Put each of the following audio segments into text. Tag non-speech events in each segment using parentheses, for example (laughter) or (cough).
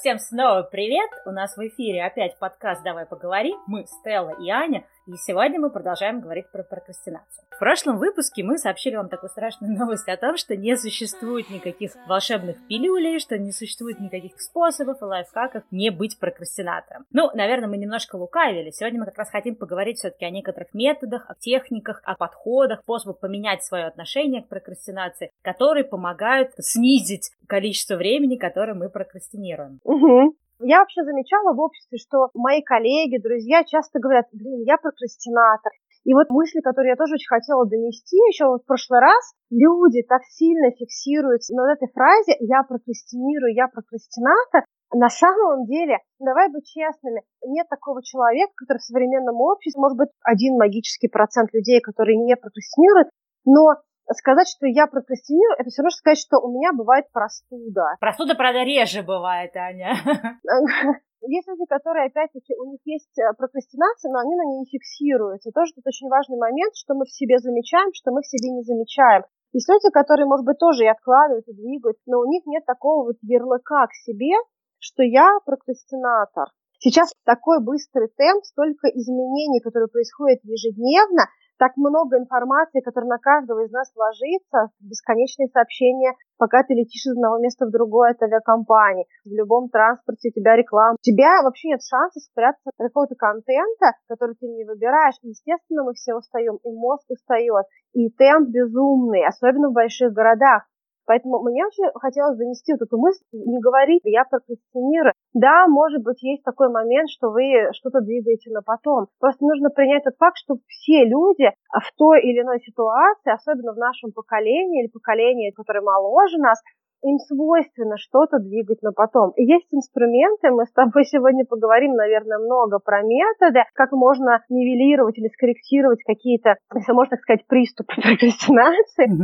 Всем снова привет! У нас в эфире опять подкаст «Давай поговорим». Мы Стелла и Аня. И сегодня мы продолжаем говорить про прокрастинацию. В прошлом выпуске мы сообщили вам такую страшную (laughs) новость о том, что не существует никаких волшебных пилюлей, что не существует никаких способов и лайфхаков не быть прокрастинатором. Ну, наверное, мы немножко лукавили. Сегодня мы как раз хотим поговорить все-таки о некоторых методах, о техниках, о подходах, способах поменять свое отношение к прокрастинации, которые помогают снизить количество времени, которое мы прокрастинируем. Угу. Я вообще замечала в обществе, что мои коллеги, друзья часто говорят, блин, я прокрастинатор. И вот мысли, которые я тоже очень хотела донести еще вот в прошлый раз, люди так сильно фиксируются на этой фразе «я прокрастинирую, я прокрастинатор», на самом деле, давай быть честными, нет такого человека, который в современном обществе, может быть, один магический процент людей, которые не прокрастинируют, но сказать, что я прокрастинирую, это все равно, что сказать, что у меня бывает простуда. Простуда, правда, реже бывает, Аня. (laughs) Есть люди, которые, опять-таки, у них есть э, прокрастинация, но они на ней не фиксируются. Тоже тут очень важный момент, что мы в себе замечаем, что мы в себе не замечаем. Есть люди, которые, может быть, тоже и откладывают, и двигают, но у них нет такого вот ярлыка к себе, что я прокрастинатор. Сейчас такой быстрый темп, столько изменений, которые происходят ежедневно, так много информации, которая на каждого из нас ложится, бесконечные сообщения, пока ты летишь из одного места в другое от авиакомпании. В любом транспорте у тебя реклама. У тебя вообще нет шанса спрятаться от какого-то контента, который ты не выбираешь. Естественно, мы все устаем, и мозг устает, и темп безумный, особенно в больших городах. Поэтому мне очень хотелось донести вот эту мысль, не говорить, я прокрастинирую. Да, может быть, есть такой момент, что вы что-то двигаете на потом. Просто нужно принять тот факт, что все люди в той или иной ситуации, особенно в нашем поколении или поколении, которое моложе нас, им свойственно что-то двигать на потом. И есть инструменты, мы с тобой сегодня поговорим, наверное, много про методы, как можно нивелировать или скорректировать какие-то, если можно так сказать, приступы (laughs) прокрастинации. (laughs)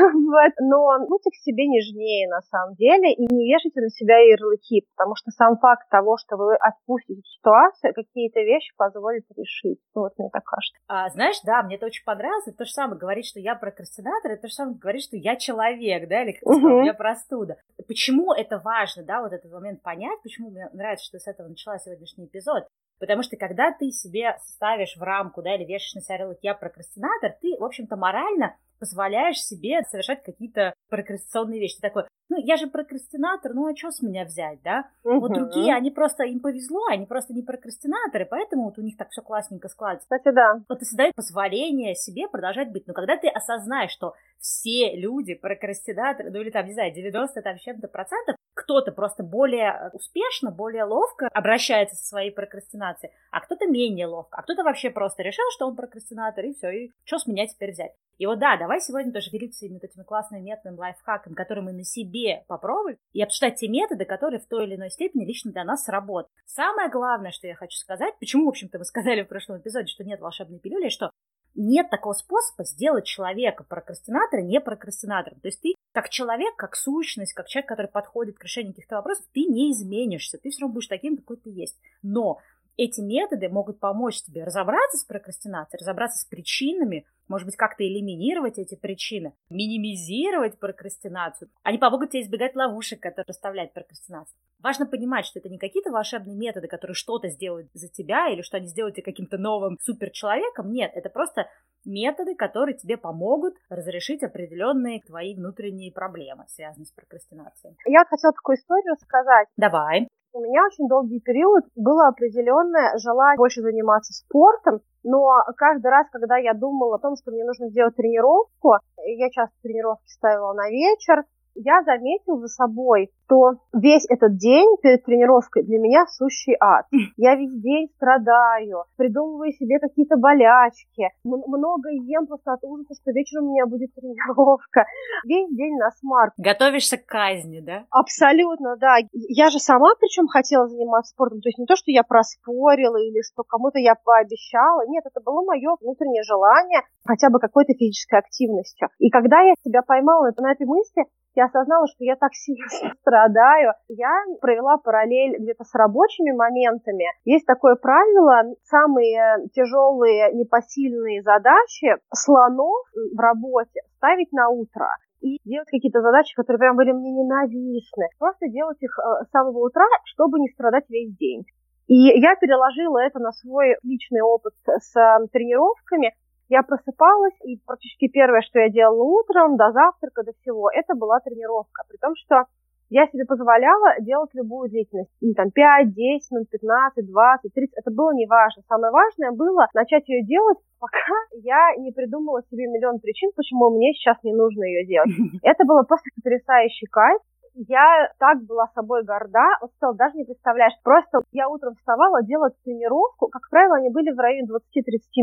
Вот. Но будьте к себе нежнее на самом деле и не вешайте на себя ярлыки, потому что сам факт того, что вы отпустите ситуацию, какие-то вещи позволит решить. Ну, вот мне так кажется. А, знаешь, да, мне это очень понравилось. Это то же самое говорить, что я прокрастинатор, это то же самое говорить, что я человек, да, или как ты сказал, я простуда. Почему это важно, да, вот этот момент понять, почему мне нравится, что с этого начала сегодняшний эпизод, Потому что когда ты себе ставишь в рамку, да, или вешаешь на себя ярлык «я прокрастинатор», ты, в общем-то, морально позволяешь себе совершать какие-то прокрастинационные вещи. Ты такой, ну, я же прокрастинатор, ну, а что с меня взять, да? Угу. Вот другие, они просто, им повезло, они просто не прокрастинаторы, поэтому вот у них так все классненько складывается. Кстати, да. Вот это создает позволение себе продолжать быть. Но когда ты осознаешь, что все люди прокрастинаторы, ну, или там, не знаю, 90 там чем-то процентов, кто-то просто более успешно, более ловко обращается со своей прокрастинацией, а кто-то менее ловко, а кто-то вообще просто решил, что он прокрастинатор, и все, и что с меня теперь взять? И вот да, давай сегодня тоже делиться именно этими классными методами, лайфхаками, которые мы на себе попробовали, и обсуждать те методы, которые в той или иной степени лично для нас сработают. Самое главное, что я хочу сказать, почему, в общем-то, мы сказали в прошлом эпизоде, что нет волшебной пилюли, что нет такого способа сделать человека прокрастинатора не прокрастинатором. То есть ты как человек, как сущность, как человек, который подходит к решению каких-то вопросов, ты не изменишься, ты все равно будешь таким, какой ты есть. Но эти методы могут помочь тебе разобраться с прокрастинацией, разобраться с причинами, может быть, как-то элиминировать эти причины, минимизировать прокрастинацию. Они помогут тебе избегать ловушек, которые доставляют прокрастинацию. Важно понимать, что это не какие-то волшебные методы, которые что-то сделают за тебя или что они сделают тебя каким-то новым суперчеловеком. Нет, это просто методы, которые тебе помогут разрешить определенные твои внутренние проблемы, связанные с прокрастинацией. Я хотела такую историю рассказать. Давай. У меня очень долгий период было определенное желание больше заниматься спортом, но каждый раз, когда я думала о том, что мне нужно сделать тренировку, я часто тренировки ставила на вечер, я заметил за собой, что весь этот день перед тренировкой для меня сущий ад. (laughs) Я весь день страдаю, придумываю себе какие-то болячки, много ем просто от ужаса, что вечером у меня будет тренировка. (laughs) Весь день на смарт. Готовишься к казни, да? Абсолютно, да. Я же сама причем хотела заниматься спортом, то есть не то, что я проспорила или что кому-то я пообещала. Нет, это было мое внутреннее желание хотя бы какой-то физической активностью. И когда я себя поймала на этой мысли, я осознала, что я так (laughs) сильно страдаю. Я провела параллель где-то с рабочими моментами. Есть такое правило, самые тяжелые, непосильные задачи слонов в работе ставить на утро. и делать какие-то задачи, которые прям были мне ненавистны. Просто делать их э, с самого утра, чтобы не страдать весь день. И я переложила это на свой личный опыт с э, тренировками. Я просыпалась, и практически первое, что я делала утром, до завтрака, до всего, это была тренировка. При том, что я себе позволяла делать любую деятельность. Ну, там 5, 10, минут, 15, 20, 30. Это было неважно. Самое важное было начать ее делать, (laughs) пока я не придумала себе миллион причин, почему мне сейчас не нужно ее делать. (laughs) Это было просто потрясающий кайф я так была собой горда, вот стал даже не представляешь, просто я утром вставала, делала тренировку, как правило, они были в районе 20-30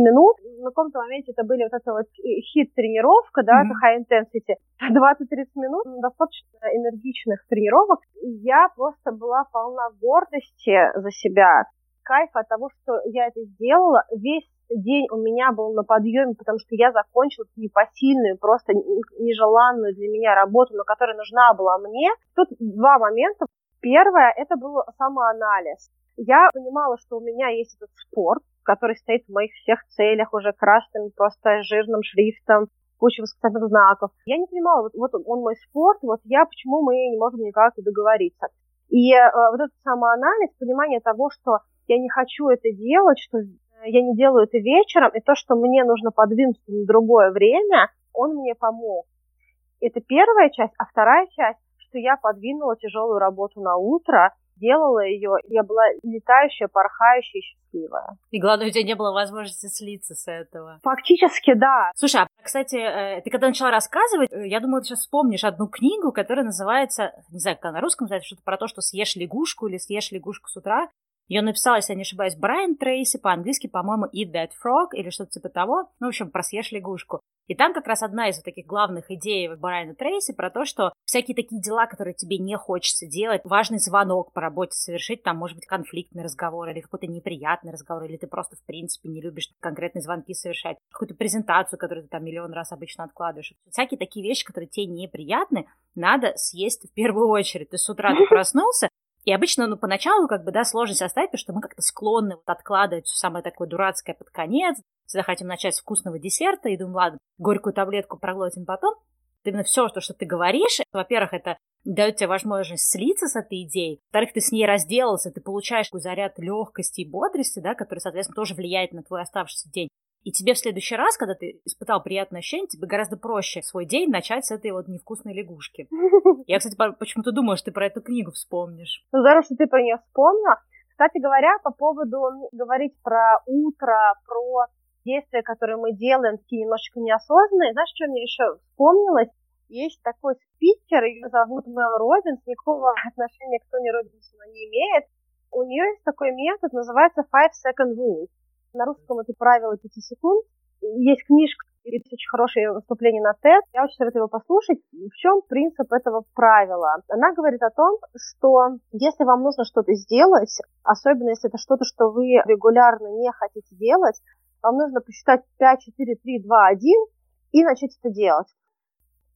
минут, на каком-то моменте это были вот эта вот хит-тренировка, да, mm-hmm. это high intensity, (laughs) 20-30 минут, достаточно энергичных тренировок, я просто была полна гордости за себя, кайф от того, что я это сделала, весь день у меня был на подъеме, потому что я закончила непосильную, просто нежеланную для меня работу, но которая нужна была мне. Тут два момента. Первое, это был самоанализ. Я понимала, что у меня есть этот спорт, который стоит в моих всех целях уже красным, просто жирным шрифтом, куча восклицательных знаков. Я не понимала, вот, вот он мой спорт, вот я, почему мы не можем никак договориться. И э, вот этот самоанализ, понимание того, что я не хочу это делать, что я не делаю это вечером, и то, что мне нужно подвинуться на другое время, он мне помог. Это первая часть, а вторая часть, что я подвинула тяжелую работу на утро, делала ее, я была летающая, порхающая, счастливая. И главное, у тебя не было возможности слиться с этого. Фактически, да. Слушай, а, кстати, э, ты когда начала рассказывать, э, я думаю, ты сейчас вспомнишь одну книгу, которая называется, не знаю, как она на русском называется, что-то про то, что съешь лягушку или съешь лягушку с утра. Ее написал, если я не ошибаюсь, Брайан Трейси, по-английски, по-моему, Eat That Frog или что-то типа того. Ну, в общем, про съешь лягушку. И там как раз одна из вот таких главных идей Брайана Трейси про то, что всякие такие дела, которые тебе не хочется делать, важный звонок по работе совершить, там может быть конфликтный разговор или какой-то неприятный разговор, или ты просто в принципе не любишь конкретные звонки совершать, какую-то презентацию, которую ты там миллион раз обычно откладываешь. Всякие такие вещи, которые тебе неприятны, надо съесть в первую очередь. Ты с утра ты проснулся, и обычно, ну, поначалу, как бы, да, сложность оставить, потому что мы как-то склонны вот откладывать все самое такое дурацкое под конец, всегда хотим начать с вкусного десерта, и думаем, ладно, горькую таблетку проглотим потом. Именно все, то, что ты говоришь, во-первых, это дает тебе возможность слиться с этой идеей. Во-вторых, ты с ней разделался, ты получаешь такой заряд легкости и бодрости, да, который, соответственно, тоже влияет на твой оставшийся день. И тебе в следующий раз, когда ты испытал приятное ощущение, тебе гораздо проще свой день начать с этой вот невкусной лягушки. (laughs) Я, кстати, почему-то думаю, что ты про эту книгу вспомнишь. Ну, здорово, что ты про нее вспомнила. Кстати говоря, по поводу говорить про утро, про действия, которые мы делаем, такие немножечко неосознанные, знаешь, что мне еще вспомнилось? Есть такой спикер, ее зовут Мел Робинс, никакого (laughs) отношения к Тони Робинсу она не имеет. У нее есть такой метод, называется Five Second Rule. На русском это правило 5 секунд. Есть книжка, есть очень хорошее выступление на TED. Я очень советую его послушать. В чем принцип этого правила? Она говорит о том, что если вам нужно что-то сделать, особенно если это что-то, что вы регулярно не хотите делать, вам нужно посчитать 5, 4, 3, 2, 1 и начать это делать.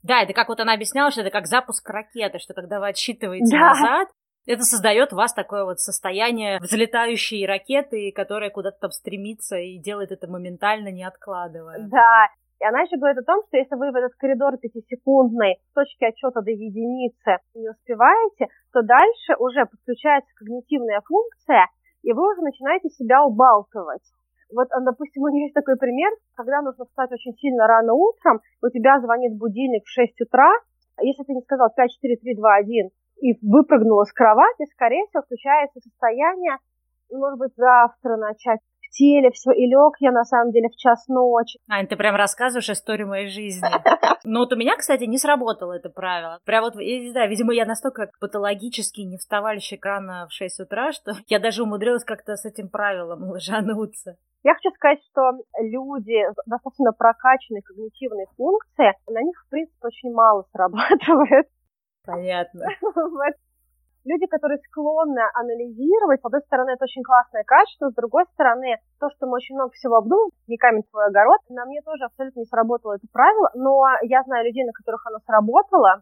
Да, это как вот она объясняла, что это как запуск ракеты, что когда вы отсчитываете да. назад, это создает у вас такое вот состояние взлетающей ракеты, которая куда-то там стремится и делает это моментально, не откладывая. Да, и она еще говорит о том, что если вы в этот коридор пятисекундный с точки отчета до единицы не успеваете, то дальше уже подключается когнитивная функция, и вы уже начинаете себя убалтывать. Вот, допустим, у нее есть такой пример, когда нужно встать очень сильно рано утром, у тебя звонит будильник в 6 утра, если ты не сказал 5, 4, 3, 2, 1, и выпрыгнула с кровати, скорее всего, включается состояние, может быть, завтра начать в теле все, и лег я на самом деле в час ночи. Ань, ты прям рассказываешь историю моей жизни. (laughs) Ну вот у меня, кстати, не сработало это правило. Прям вот, я не знаю, видимо, я настолько патологически не вставальщик экрана в 6 утра, что я даже умудрилась как-то с этим правилом ложануться. Я хочу сказать, что люди с достаточно прокачанной когнитивной функцией, на них, в принципе, очень мало срабатывает. Понятно. (laughs) Люди, которые склонны анализировать, с одной стороны, это очень классное качество, с другой стороны, то, что мы очень много всего обдумываем, не камень твой огород, на мне тоже абсолютно не сработало это правило, но я знаю людей, на которых оно сработало,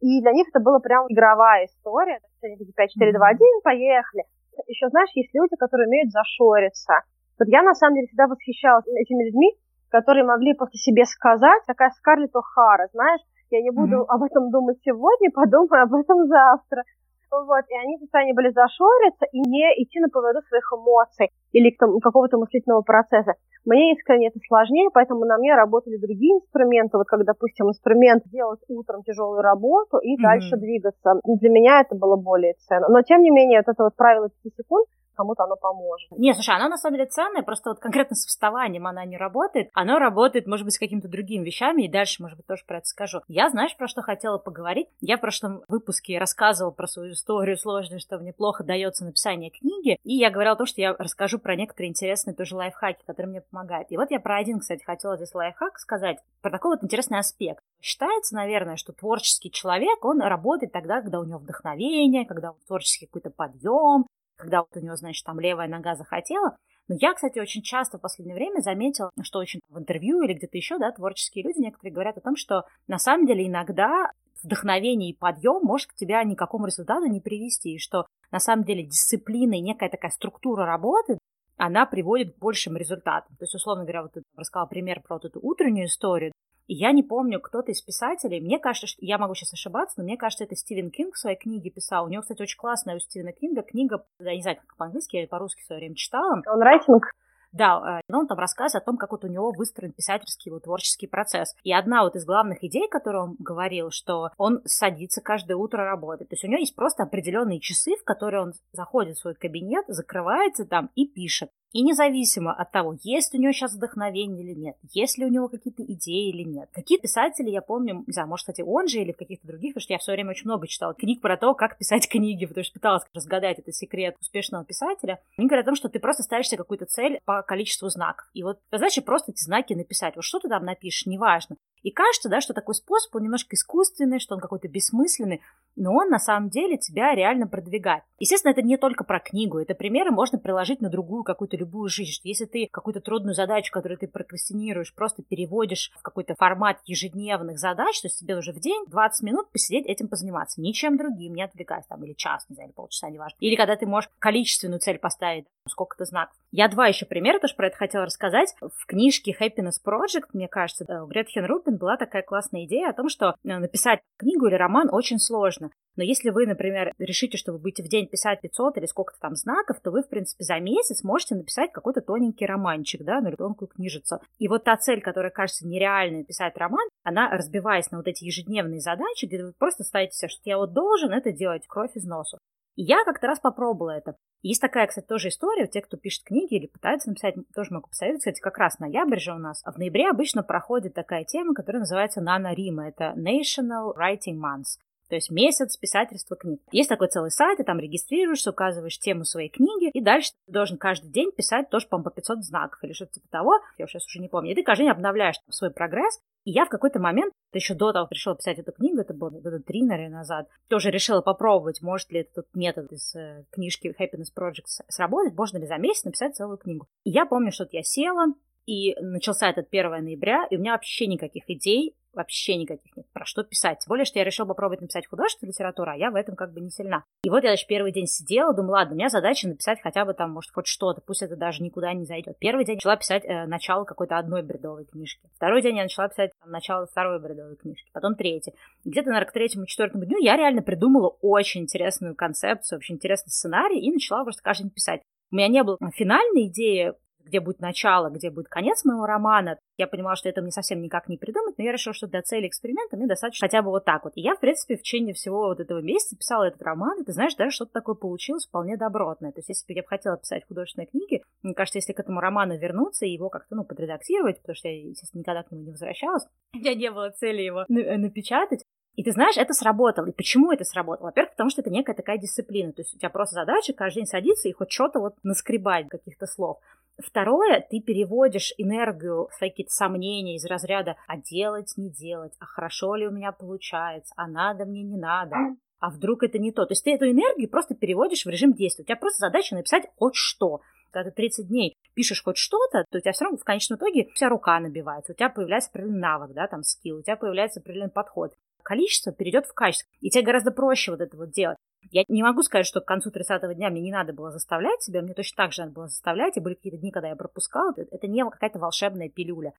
и для них это была прям игровая история. Они такие 5, 4, 2, 1, поехали. Еще, знаешь, есть люди, которые умеют зашориться. Вот я, на самом деле, всегда восхищалась этими людьми, которые могли просто себе сказать, такая Скарлетт О'Хара, знаешь, Я не буду mm-hmm. об этом думать сегодня, (laughs) подумаю об этом завтра. Вот, и они в состоянии были зашориться и не идти на поводу своих эмоций или там, какого-то мыслительного процесса. Мне искренне это сложнее, поэтому на мне работали другие инструменты. Вот как, допустим, инструмент делать утром тяжелую работу и mm-hmm. дальше двигаться. Для меня это было более ценно. Но, тем не менее, вот это вот правило 5 секунд, кому-то оно поможет. Не, слушай, оно на самом деле ценное, просто вот конкретно с вставанием она не работает. Оно работает, может быть, с какими-то другими вещами, и дальше, может быть, тоже про это скажу. Я, знаешь, про что хотела поговорить? Я в прошлом выпуске рассказывала про свою историю сложную, что мне плохо дается написание книги, и я говорила о том, что я расскажу про некоторые интересные тоже лайфхаки, которые мне помогают. И вот я про один, кстати, хотела здесь лайфхак сказать, про такой вот интересный аспект. Считается, наверное, что творческий человек, он работает тогда, когда у него вдохновение, когда у творческий какой-то подъем, когда вот у него, значит, там левая нога захотела. Но я, кстати, очень часто в последнее время заметила, что очень в интервью или где-то еще, да, творческие люди некоторые говорят о том, что на самом деле иногда вдохновение и подъем может к тебя никакому результату не привести, и что на самом деле дисциплина и некая такая структура работы, она приводит к большим результатам. То есть, условно говоря, вот ты рассказала пример про вот эту утреннюю историю, я не помню, кто-то из писателей, мне кажется, что я могу сейчас ошибаться, но мне кажется, это Стивен Кинг в своей книге писал. У него, кстати, очень классная у Стивена Кинга книга, я не знаю, как по-английски, я по-русски в свое время читала. Он райтинг? Да, э, но он там рассказывает о том, как вот у него выстроен писательский его творческий процесс. И одна вот из главных идей, которую он говорил, что он садится каждое утро работать. То есть у него есть просто определенные часы, в которые он заходит в свой кабинет, закрывается там и пишет. И независимо от того, есть у него сейчас вдохновение или нет, есть ли у него какие-то идеи или нет. Какие писатели, я помню, не знаю, может, кстати, он же или в каких-то других, потому что я в свое время очень много читала книг про то, как писать книги, потому что пыталась разгадать этот секрет успешного писателя. Они говорят о том, что ты просто ставишь себе какую-то цель по количеству знаков. И вот задача просто эти знаки написать. Вот что ты там напишешь, неважно. И кажется, да, что такой способ, он немножко искусственный, что он какой-то бессмысленный, но он на самом деле тебя реально продвигает. Естественно, это не только про книгу, это примеры можно приложить на другую какую-то любую жизнь. Что если ты какую-то трудную задачу, которую ты прокрастинируешь, просто переводишь в какой-то формат ежедневных задач, то есть тебе уже в день 20 минут посидеть этим позаниматься, ничем другим, не отвлекаясь там, или час, не знаю, или полчаса, неважно. Или когда ты можешь количественную цель поставить, сколько-то знаков. Я два еще примера тоже про это хотела рассказать. В книжке Happiness Project, мне кажется, у Гретхен Рубин была такая классная идея о том, что э, написать книгу или роман очень сложно. Но если вы, например, решите, что вы будете в день писать 500 или сколько-то там знаков, то вы, в принципе, за месяц можете написать какой-то тоненький романчик, да, ну или тонкую книжицу. И вот та цель, которая кажется нереальной написать роман, она, разбиваясь на вот эти ежедневные задачи, где вы просто ставите себе, что я вот должен это делать кровь из носу. Я как-то раз попробовала это. Есть такая, кстати, тоже история, те, кто пишет книги или пытается написать, тоже могу посоветовать, кстати, как раз ноябрь же у нас. А в ноябре обычно проходит такая тема, которая называется NaNoWriMo, это National Writing Month. То есть месяц писательства книг. Есть такой целый сайт, ты там регистрируешься, указываешь тему своей книги, и дальше ты должен каждый день писать тоже, по-моему, по 500 знаков или что-то типа того. Я сейчас уже не помню. И ты каждый день обновляешь свой прогресс. И я в какой-то момент, еще до того, как решила писать эту книгу, это было года три, наверное, назад, тоже решила попробовать, может ли этот метод из э, книжки Happiness Project сработать, можно ли за месяц написать целую книгу. И я помню, что я села, и начался этот 1 ноября, и у меня вообще никаких идей, вообще никаких нет, про что писать. Тем более, что я решила попробовать написать художественную литературу, а я в этом как бы не сильна. И вот я, значит, первый день сидела, думала, ладно, у меня задача написать хотя бы там, может, хоть что-то, пусть это даже никуда не зайдет. Первый день начала писать э, начало какой-то одной бредовой книжки. Второй день я начала писать там, начало второй бредовой книжки. Потом третий. Где-то, наверное, к третьему, четвертому дню я реально придумала очень интересную концепцию, очень интересный сценарий и начала просто каждый день писать. У меня не было финальной идеи где будет начало, где будет конец моего романа. Я понимала, что это мне совсем никак не придумать, но я решила, что для цели эксперимента мне достаточно хотя бы вот так вот. И я, в принципе, в течение всего вот этого месяца писала этот роман, и ты знаешь, даже что-то такое получилось вполне добротное. То есть, если бы я бы хотела писать художественные книги, мне кажется, если к этому роману вернуться и его как-то, ну, подредактировать, потому что я, естественно, никогда к нему не возвращалась, (laughs) у меня не было цели его э, напечатать, и ты знаешь, это сработало. И почему это сработало? Во-первых, потому что это некая такая дисциплина. То есть у тебя просто задача каждый день садиться и хоть что-то вот наскребать каких-то слов. Второе, ты переводишь энергию, свои какие-то сомнения из разряда «а делать, не делать», «а хорошо ли у меня получается», «а надо мне, не надо», «а вдруг это не то». То есть ты эту энергию просто переводишь в режим действия. У тебя просто задача написать хоть что. Когда ты 30 дней пишешь хоть что-то, то у тебя все равно в конечном итоге вся рука набивается, у тебя появляется определенный навык, да, там скилл, у тебя появляется определенный подход количество перейдет в качество. И тебе гораздо проще вот это вот делать. Я не могу сказать, что к концу 30-го дня мне не надо было заставлять себя, мне точно так же надо было заставлять, и были какие-то дни, когда я пропускала, это не какая-то волшебная пилюля.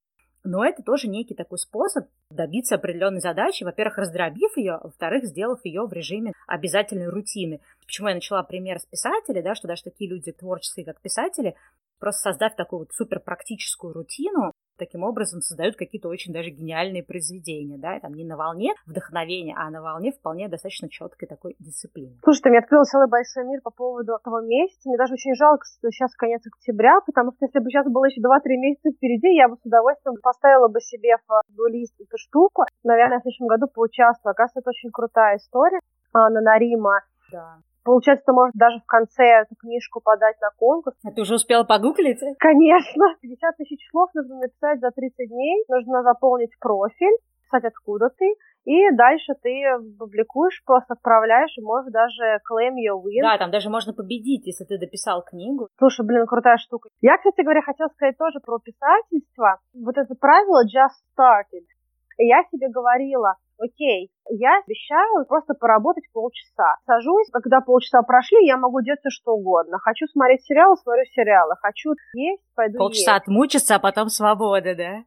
Но это тоже некий такой способ добиться определенной задачи, во-первых, раздробив ее, во-вторых, сделав ее в режиме обязательной рутины. Почему я начала пример с писателей, да, что даже такие люди творческие, как писатели, просто создав такую вот супер практическую рутину, таким образом создают какие-то очень даже гениальные произведения, да, там не на волне вдохновения, а на волне вполне достаточно четкой такой дисциплины. Слушай, ты мне открыл целый большой мир по поводу этого месяца. Мне даже очень жалко, что сейчас конец октября, потому что если бы сейчас было еще 2-3 месяца впереди, я бы с удовольствием поставила бы себе в лист эту штуку. Наверное, в следующем году поучаствую. Оказывается, это очень крутая история. на Нарима. Да. Получается, ты можешь даже в конце эту книжку подать на конкурс. А ты уже успела погуглить? Конечно. 50 тысяч слов нужно написать за 30 дней. Нужно заполнить профиль, писать откуда ты. И дальше ты публикуешь, просто отправляешь, и можешь даже claim your win. Да, там даже можно победить, если ты дописал книгу. Слушай, блин, крутая штука. Я, кстати говоря, хотела сказать тоже про писательство. Вот это правило just started. И я себе говорила, окей, я обещаю просто поработать полчаса. Сажусь, когда полчаса прошли, я могу делать все что угодно. Хочу смотреть сериалы, смотрю сериалы. Хочу есть, пойду Полчаса есть. отмучиться, а потом свобода, да?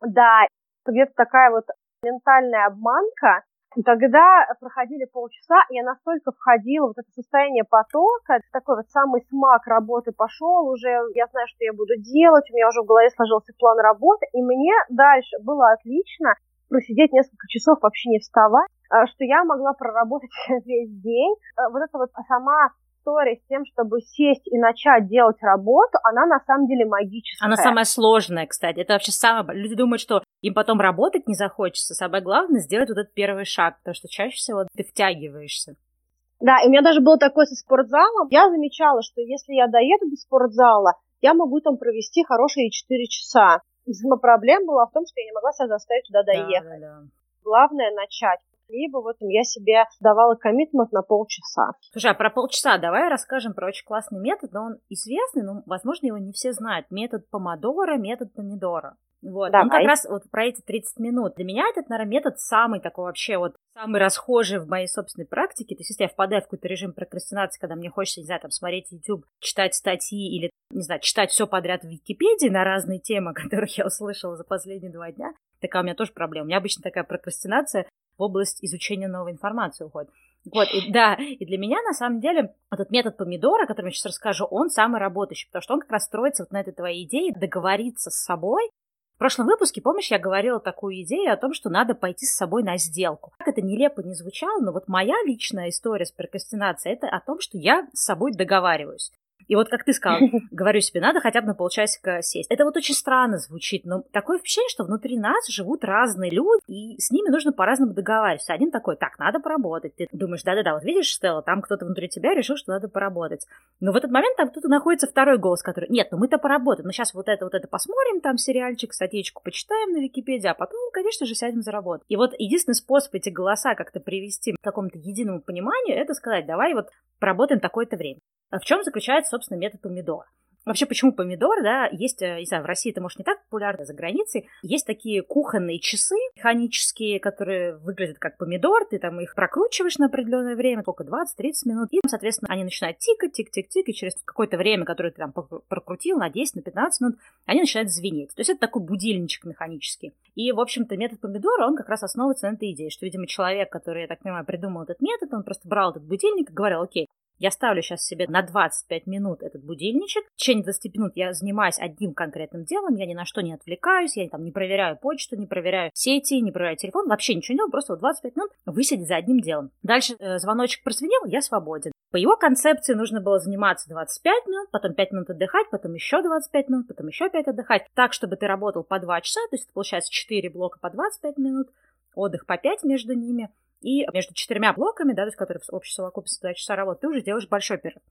Да, где-то такая вот ментальная обманка. И когда проходили полчаса, я настолько входила в это состояние потока, такой вот самый смак работы пошел уже, я знаю, что я буду делать, у меня уже в голове сложился план работы, и мне дальше было отлично, просидеть несколько часов вообще не вставать, а, что я могла проработать (laughs) весь день. А, вот эта вот сама история с тем, чтобы сесть и начать делать работу, она на самом деле магическая. Она самая сложная, кстати. Это вообще самое... Люди думают, что им потом работать не захочется. Самое главное сделать вот этот первый шаг, потому что чаще всего ты втягиваешься. Да, и у меня даже было такое со спортзалом. Я замечала, что если я доеду до спортзала, я могу там провести хорошие 4 часа. Сама проблема была в том, что я не могла себя заставить туда доехать. Да, да, да. Главное начать. Либо вот я себе давала коммитмент на полчаса. Слушай, а про полчаса давай расскажем про очень классный метод, но он известный, но, возможно, его не все знают. Метод помодора, метод помидора. Вот. Давай. Он как раз вот про эти 30 минут. Для меня этот, наверное, метод самый такой вообще вот самый расхожий в моей собственной практике. То есть, если я впадаю в какой-то режим прокрастинации, когда мне хочется, не знаю, там, смотреть YouTube, читать статьи или, не знаю, читать все подряд в Википедии на разные темы, (laughs) которых я услышала за последние два дня, такая у меня тоже проблема. У меня обычно такая прокрастинация в область изучения новой информации уходит. Вот, и, (laughs) да, и для меня, на самом деле, этот метод помидора, о котором я сейчас расскажу, он самый работающий, потому что он как раз строится вот на этой твоей идее договориться с собой в прошлом выпуске, помнишь, я говорила такую идею о том, что надо пойти с собой на сделку. Как это нелепо не звучало, но вот моя личная история с прокрастинацией – это о том, что я с собой договариваюсь. И вот, как ты сказал, (laughs) говорю себе, надо хотя бы на полчасика сесть. Это вот очень странно звучит, но такое впечатление, что внутри нас живут разные люди, и с ними нужно по-разному договариваться. Один такой, так, надо поработать. Ты думаешь, да-да-да, вот видишь, Стелла, там кто-то внутри тебя решил, что надо поработать. Но в этот момент там кто-то находится второй голос, который, нет, ну мы-то поработаем, ну сейчас вот это, вот это посмотрим, там сериальчик, статейку почитаем на Википедии, а потом, конечно же, сядем за работу. И вот единственный способ эти голоса как-то привести к какому-то единому пониманию, это сказать, давай вот поработаем такое-то время. А в чем заключается, собственно, метод помидора? Вообще, почему помидор, да, есть, э, не знаю, в России это, может, не так популярно, за границей, есть такие кухонные часы механические, которые выглядят как помидор, ты там их прокручиваешь на определенное время, сколько, 20-30 минут, и, соответственно, они начинают тикать, тик-тик-тик, и через какое-то время, которое ты там прокрутил, на 10, на 15 минут, они начинают звенеть. То есть это такой будильничек механический. И, в общем-то, метод помидора, он как раз основывается на этой идее, что, видимо, человек, который, я так понимаю, придумал этот метод, он просто брал этот будильник и говорил, окей, я ставлю сейчас себе на 25 минут этот будильничек. В течение 20 минут я занимаюсь одним конкретным делом, я ни на что не отвлекаюсь, я там не проверяю почту, не проверяю сети, не проверяю телефон, вообще ничего не делаю, просто вот 25 минут высидеть за одним делом. Дальше э, звоночек прозвенел, я свободен. По его концепции нужно было заниматься 25 минут, потом 5 минут отдыхать, потом еще 25 минут, потом еще 5 отдыхать, так, чтобы ты работал по 2 часа, то есть это получается 4 блока по 25 минут, отдых по 5 между ними, и между четырьмя блоками, да, то есть которые в общей совокупности 2 часа работы, ты уже делаешь большой перерыв.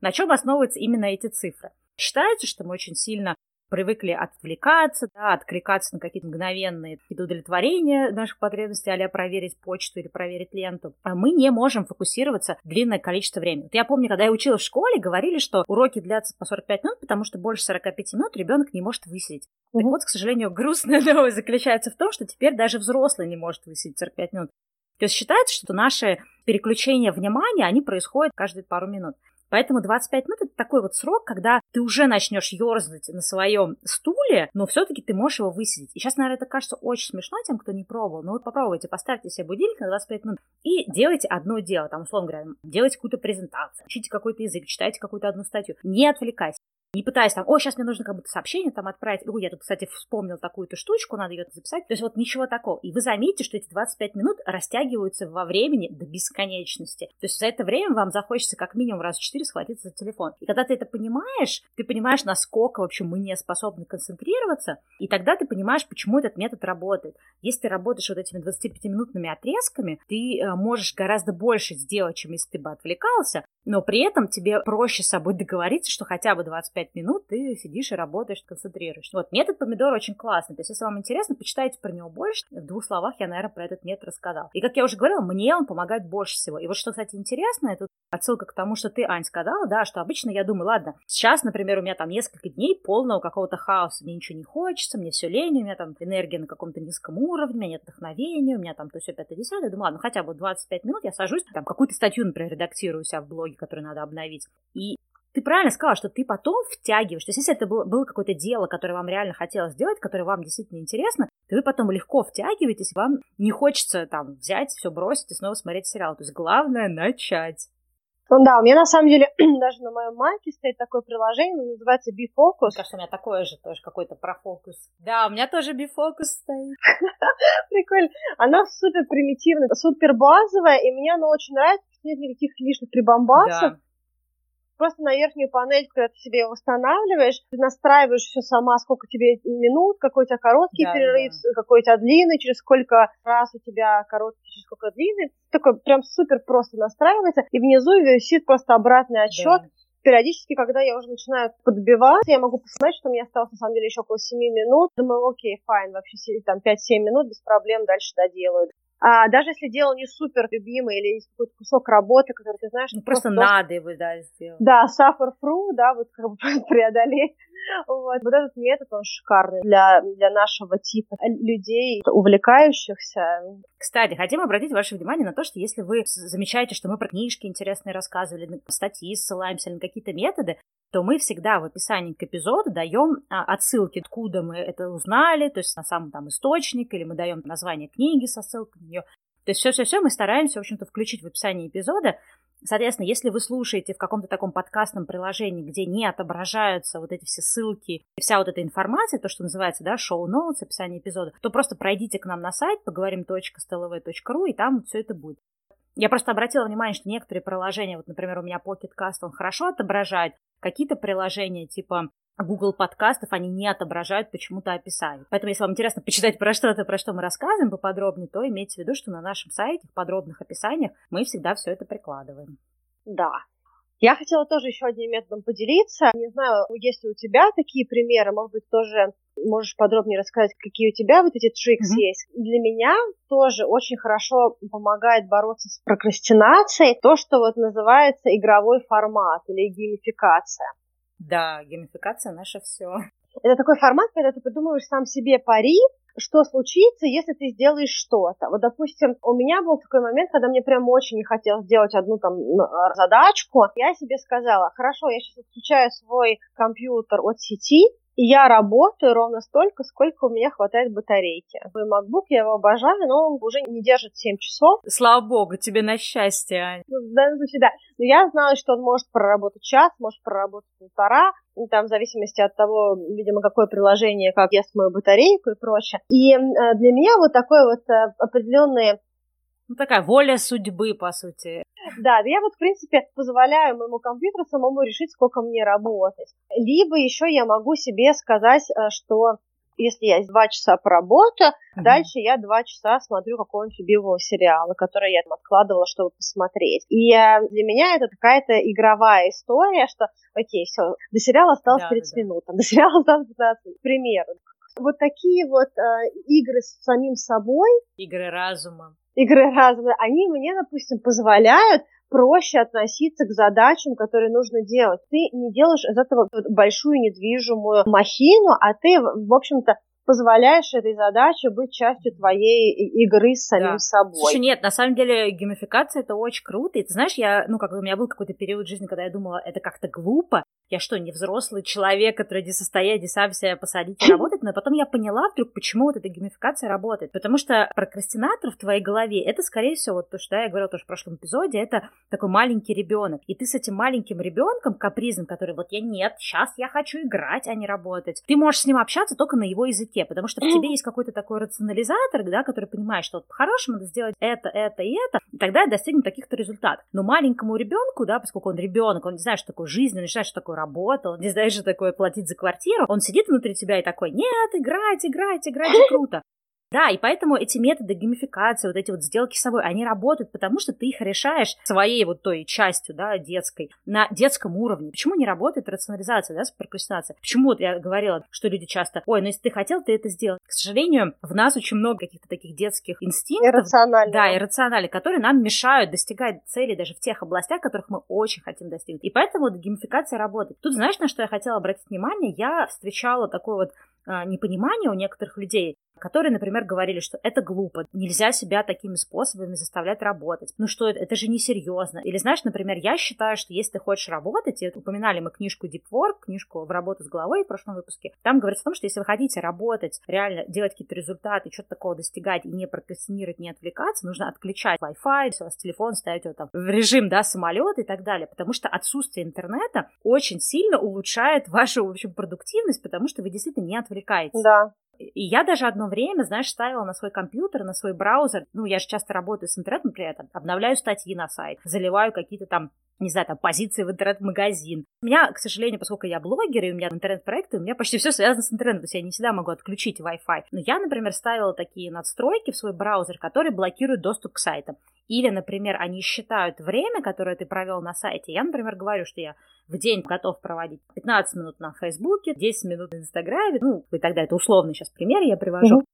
На чем основываются именно эти цифры? Считается, что мы очень сильно привыкли отвлекаться, да, откликаться на какие-то мгновенные удовлетворения наших потребностей, а проверить почту или проверить ленту. А мы не можем фокусироваться длинное количество времени. Вот я помню, когда я училась в школе, говорили, что уроки длятся по 45 минут, потому что больше 45 минут ребенок не может высидеть. Так вот, к сожалению, (laughs) грустная новость заключается в том, что теперь даже взрослый не может высидеть 45 минут. То есть считается, что наши переключения внимания, они происходят каждые пару минут. Поэтому 25 минут это такой вот срок, когда ты уже начнешь ерзнуть на своем стуле, но все-таки ты можешь его высидеть. И сейчас, наверное, это кажется очень смешно тем, кто не пробовал. Но вот попробуйте, поставьте себе будильник на 25 минут и делайте одно дело. Там, условно говоря, делайте какую-то презентацию, учите какой-то язык, читайте какую-то одну статью. Не отвлекайся. Не пытаясь там, о, сейчас мне нужно как будто сообщение там отправить. Ой, я тут, кстати, вспомнил такую-то штучку, надо ее записать. То есть вот ничего такого. И вы заметите, что эти 25 минут растягиваются во времени до бесконечности. То есть за это время вам захочется как минимум раз в 4 схватиться за телефон. И когда ты это понимаешь, ты понимаешь, насколько вообще мы не способны концентрироваться, и тогда ты понимаешь, почему этот метод работает. Если ты работаешь вот этими 25-минутными отрезками, ты э, можешь гораздо больше сделать, чем если ты бы отвлекался, но при этом тебе проще с собой договориться, что хотя бы 25 минут ты сидишь и работаешь, концентрируешься. Вот, метод помидора очень классный. То есть, если вам интересно, почитайте про него больше. В двух словах я, наверное, про этот метод рассказала. И, как я уже говорила, мне он помогает больше всего. И вот что, кстати, интересно, это отсылка к тому, что ты, Ань, сказала, да, что обычно я думаю, ладно, сейчас, например, у меня там несколько дней полного какого-то хаоса, мне ничего не хочется, мне все лень, у меня там энергия на каком-то низком уровне, у меня нет вдохновения, у меня там то все пятое, десятое. Думаю, ладно, хотя бы 25 минут я сажусь, там какую-то статью, например, редактирую себя в блоге, которую надо обновить. И ты правильно сказала, что ты потом втягиваешь. То есть, если это было, было какое-то дело, которое вам реально хотелось сделать, которое вам действительно интересно, то вы потом легко втягиваетесь, вам не хочется там взять, все бросить и снова смотреть сериал. То есть, главное начать. Ну да, у меня на самом деле (clears throat) даже на моем майке стоит такое приложение, называется Bifocus. Мне кажется, у меня такое же тоже какой-то про фокус. Да, у меня тоже Bifocus стоит. (laughs) Прикольно. Она супер примитивная, супер базовая, и мне она очень нравится, что нет никаких лишних прибамбасов. Да просто на верхнюю панель, когда ты себе восстанавливаешь, ты настраиваешь все сама, сколько тебе минут, какой у тебя короткий да, перерыв, да. какой у тебя длинный, через сколько раз у тебя короткий, через сколько длинный. Такой прям супер просто настраивается, и внизу висит просто обратный отсчет. Да периодически, когда я уже начинаю подбиваться, я могу посмотреть, что мне осталось на самом деле еще около 7 минут. Думаю, окей, файн, вообще там 5-7 минут без проблем дальше доделаю. А, даже если дело не супер любимый или есть какой-то кусок работы, который ты знаешь... Ну, просто, просто надо его, да, сделать. Да, suffer through, да, вот как бы (laughs) преодолеть. Вот. вот этот метод, он шикарный для, для нашего типа людей, увлекающихся. Кстати, хотим обратить ваше внимание на то, что если вы замечаете, что мы про книжки интересные рассказывали, статьи ссылаемся на какие-то методы, то мы всегда в описании к эпизоду даем а, отсылки, откуда мы это узнали, то есть на самом там источник, или мы даем название книги со ссылкой на нее. То есть все-все-все мы стараемся, в общем-то, включить в описание эпизода. Соответственно, если вы слушаете в каком-то таком подкастном приложении, где не отображаются вот эти все ссылки, вся вот эта информация, то, что называется, да, шоу-ноутс, описание эпизода, то просто пройдите к нам на сайт, поговорим.stlv.ru, и там все это будет. Я просто обратила внимание, что некоторые приложения, вот, например, у меня Pocket Cast, он хорошо отображает, какие-то приложения типа Google подкастов, они не отображают почему-то описание. Поэтому, если вам интересно почитать про что-то, про что мы рассказываем поподробнее, то имейте в виду, что на нашем сайте, в подробных описаниях, мы всегда все это прикладываем. Да. Я хотела тоже еще одним методом поделиться. Не знаю, есть ли у тебя такие примеры, может быть, тоже можешь подробнее рассказать, какие у тебя вот эти трикс mm-hmm. есть. Для меня тоже очень хорошо помогает бороться с прокрастинацией то, что вот называется игровой формат или геймификация. Да, геймификация наше все. Это такой формат, когда ты придумываешь сам себе пари, что случится, если ты сделаешь что-то. Вот, допустим, у меня был такой момент, когда мне прям очень не хотелось сделать одну там задачку. Я себе сказала, хорошо, я сейчас отключаю свой компьютер от сети, и я работаю ровно столько, сколько у меня хватает батарейки. Мой MacBook, я его обожаю, но он уже не держит 7 часов. Слава богу, тебе на счастье, Аня. Ну, в данном случае, да. Но я знаю, что он может проработать час, может проработать полтора, ну, там в зависимости от того, видимо, какое приложение, как ест мою батарейку и прочее. И э, для меня вот такой вот э, определенный ну, такая воля судьбы, по сути. Да, я вот, в принципе, позволяю моему компьютеру самому решить, сколько мне работать. Либо еще я могу себе сказать, э, что если я два часа поработаю, mm-hmm. дальше я два часа смотрю какого-нибудь любимого сериала, который я там откладывала, чтобы посмотреть. И э, для меня это какая-то игровая история, что, окей, все, до сериала осталось да, 30 да, минут, до сериала осталось 15 минут, к примеру. Вот такие вот э, игры с самим собой. Игры разума игры разума, они мне, допустим, позволяют проще относиться к задачам, которые нужно делать. Ты не делаешь из этого большую недвижимую махину, а ты, в общем-то, позволяешь этой задаче быть частью твоей игры с самим да. собой. Слушай, нет, на самом деле геймификация это очень круто. И ты знаешь, я, ну, как у меня был какой-то период жизни, когда я думала, это как-то глупо. Я что, не взрослый человек, который не состоянии сам себя посадить и работать? Но потом я поняла вдруг, почему вот эта геймификация работает. Потому что прокрастинатор в твоей голове, это, скорее всего, вот то, что да, я говорила тоже в прошлом эпизоде, это такой маленький ребенок. И ты с этим маленьким ребенком, капризом, который вот я нет, сейчас я хочу играть, а не работать. Ты можешь с ним общаться только на его языке, потому что в тебе есть какой-то такой рационализатор, да, который понимает, что вот по-хорошему надо сделать это, это и это, и тогда я достигну таких-то результатов. Но маленькому ребенку, да, поскольку он ребенок, он не знает, что такое жизнь, он не знает, что такое работа, он не знает, что такое платить за квартиру, он сидит внутри тебя и такой, нет, играть, играть, играть, круто. Да, и поэтому эти методы геймификации, вот эти вот сделки с собой, они работают, потому что ты их решаешь своей вот той частью, да, детской, на детском уровне. Почему не работает рационализация, да, прокрастинация? Почему вот я говорила, что люди часто, ой, ну если ты хотел, ты это сделал. К сожалению, в нас очень много каких-то таких детских инстинктов. Иррациональных. Да, иррациональных, которые нам мешают достигать целей даже в тех областях, которых мы очень хотим достигнуть. И поэтому вот геймификация работает. Тут знаешь, на что я хотела обратить внимание? Я встречала такое вот а, непонимание у некоторых людей, которые, например, говорили, что это глупо, нельзя себя такими способами заставлять работать. Ну что это, это же несерьезно. Или знаешь, например, я считаю, что если ты хочешь работать, и упоминали мы книжку Deep Work, книжку в работу с головой в прошлом выпуске, там говорится о том, что если вы хотите работать, реально делать какие-то результаты, что-то такого достигать и не прокрастинировать, не отвлекаться, нужно отключать Wi-Fi, у вас телефон ставить его там в режим, да, самолет и так далее, потому что отсутствие интернета очень сильно улучшает вашу, в общем, продуктивность, потому что вы действительно не отвлекаетесь. Да. И я даже одно время, знаешь, ставила на свой компьютер, на свой браузер, ну, я же часто работаю с интернетом при этом, обновляю статьи на сайт, заливаю какие-то там не знаю, там, позиции в интернет-магазин. У меня, к сожалению, поскольку я блогер, и у меня интернет-проекты, у меня почти все связано с интернетом, то есть я не всегда могу отключить Wi-Fi. Но я, например, ставила такие надстройки в свой браузер, которые блокируют доступ к сайтам. Или, например, они считают время, которое ты провел на сайте. Я, например, говорю, что я в день готов проводить 15 минут на Фейсбуке, 10 минут на Инстаграме, ну, и тогда это условный сейчас пример я привожу. Угу.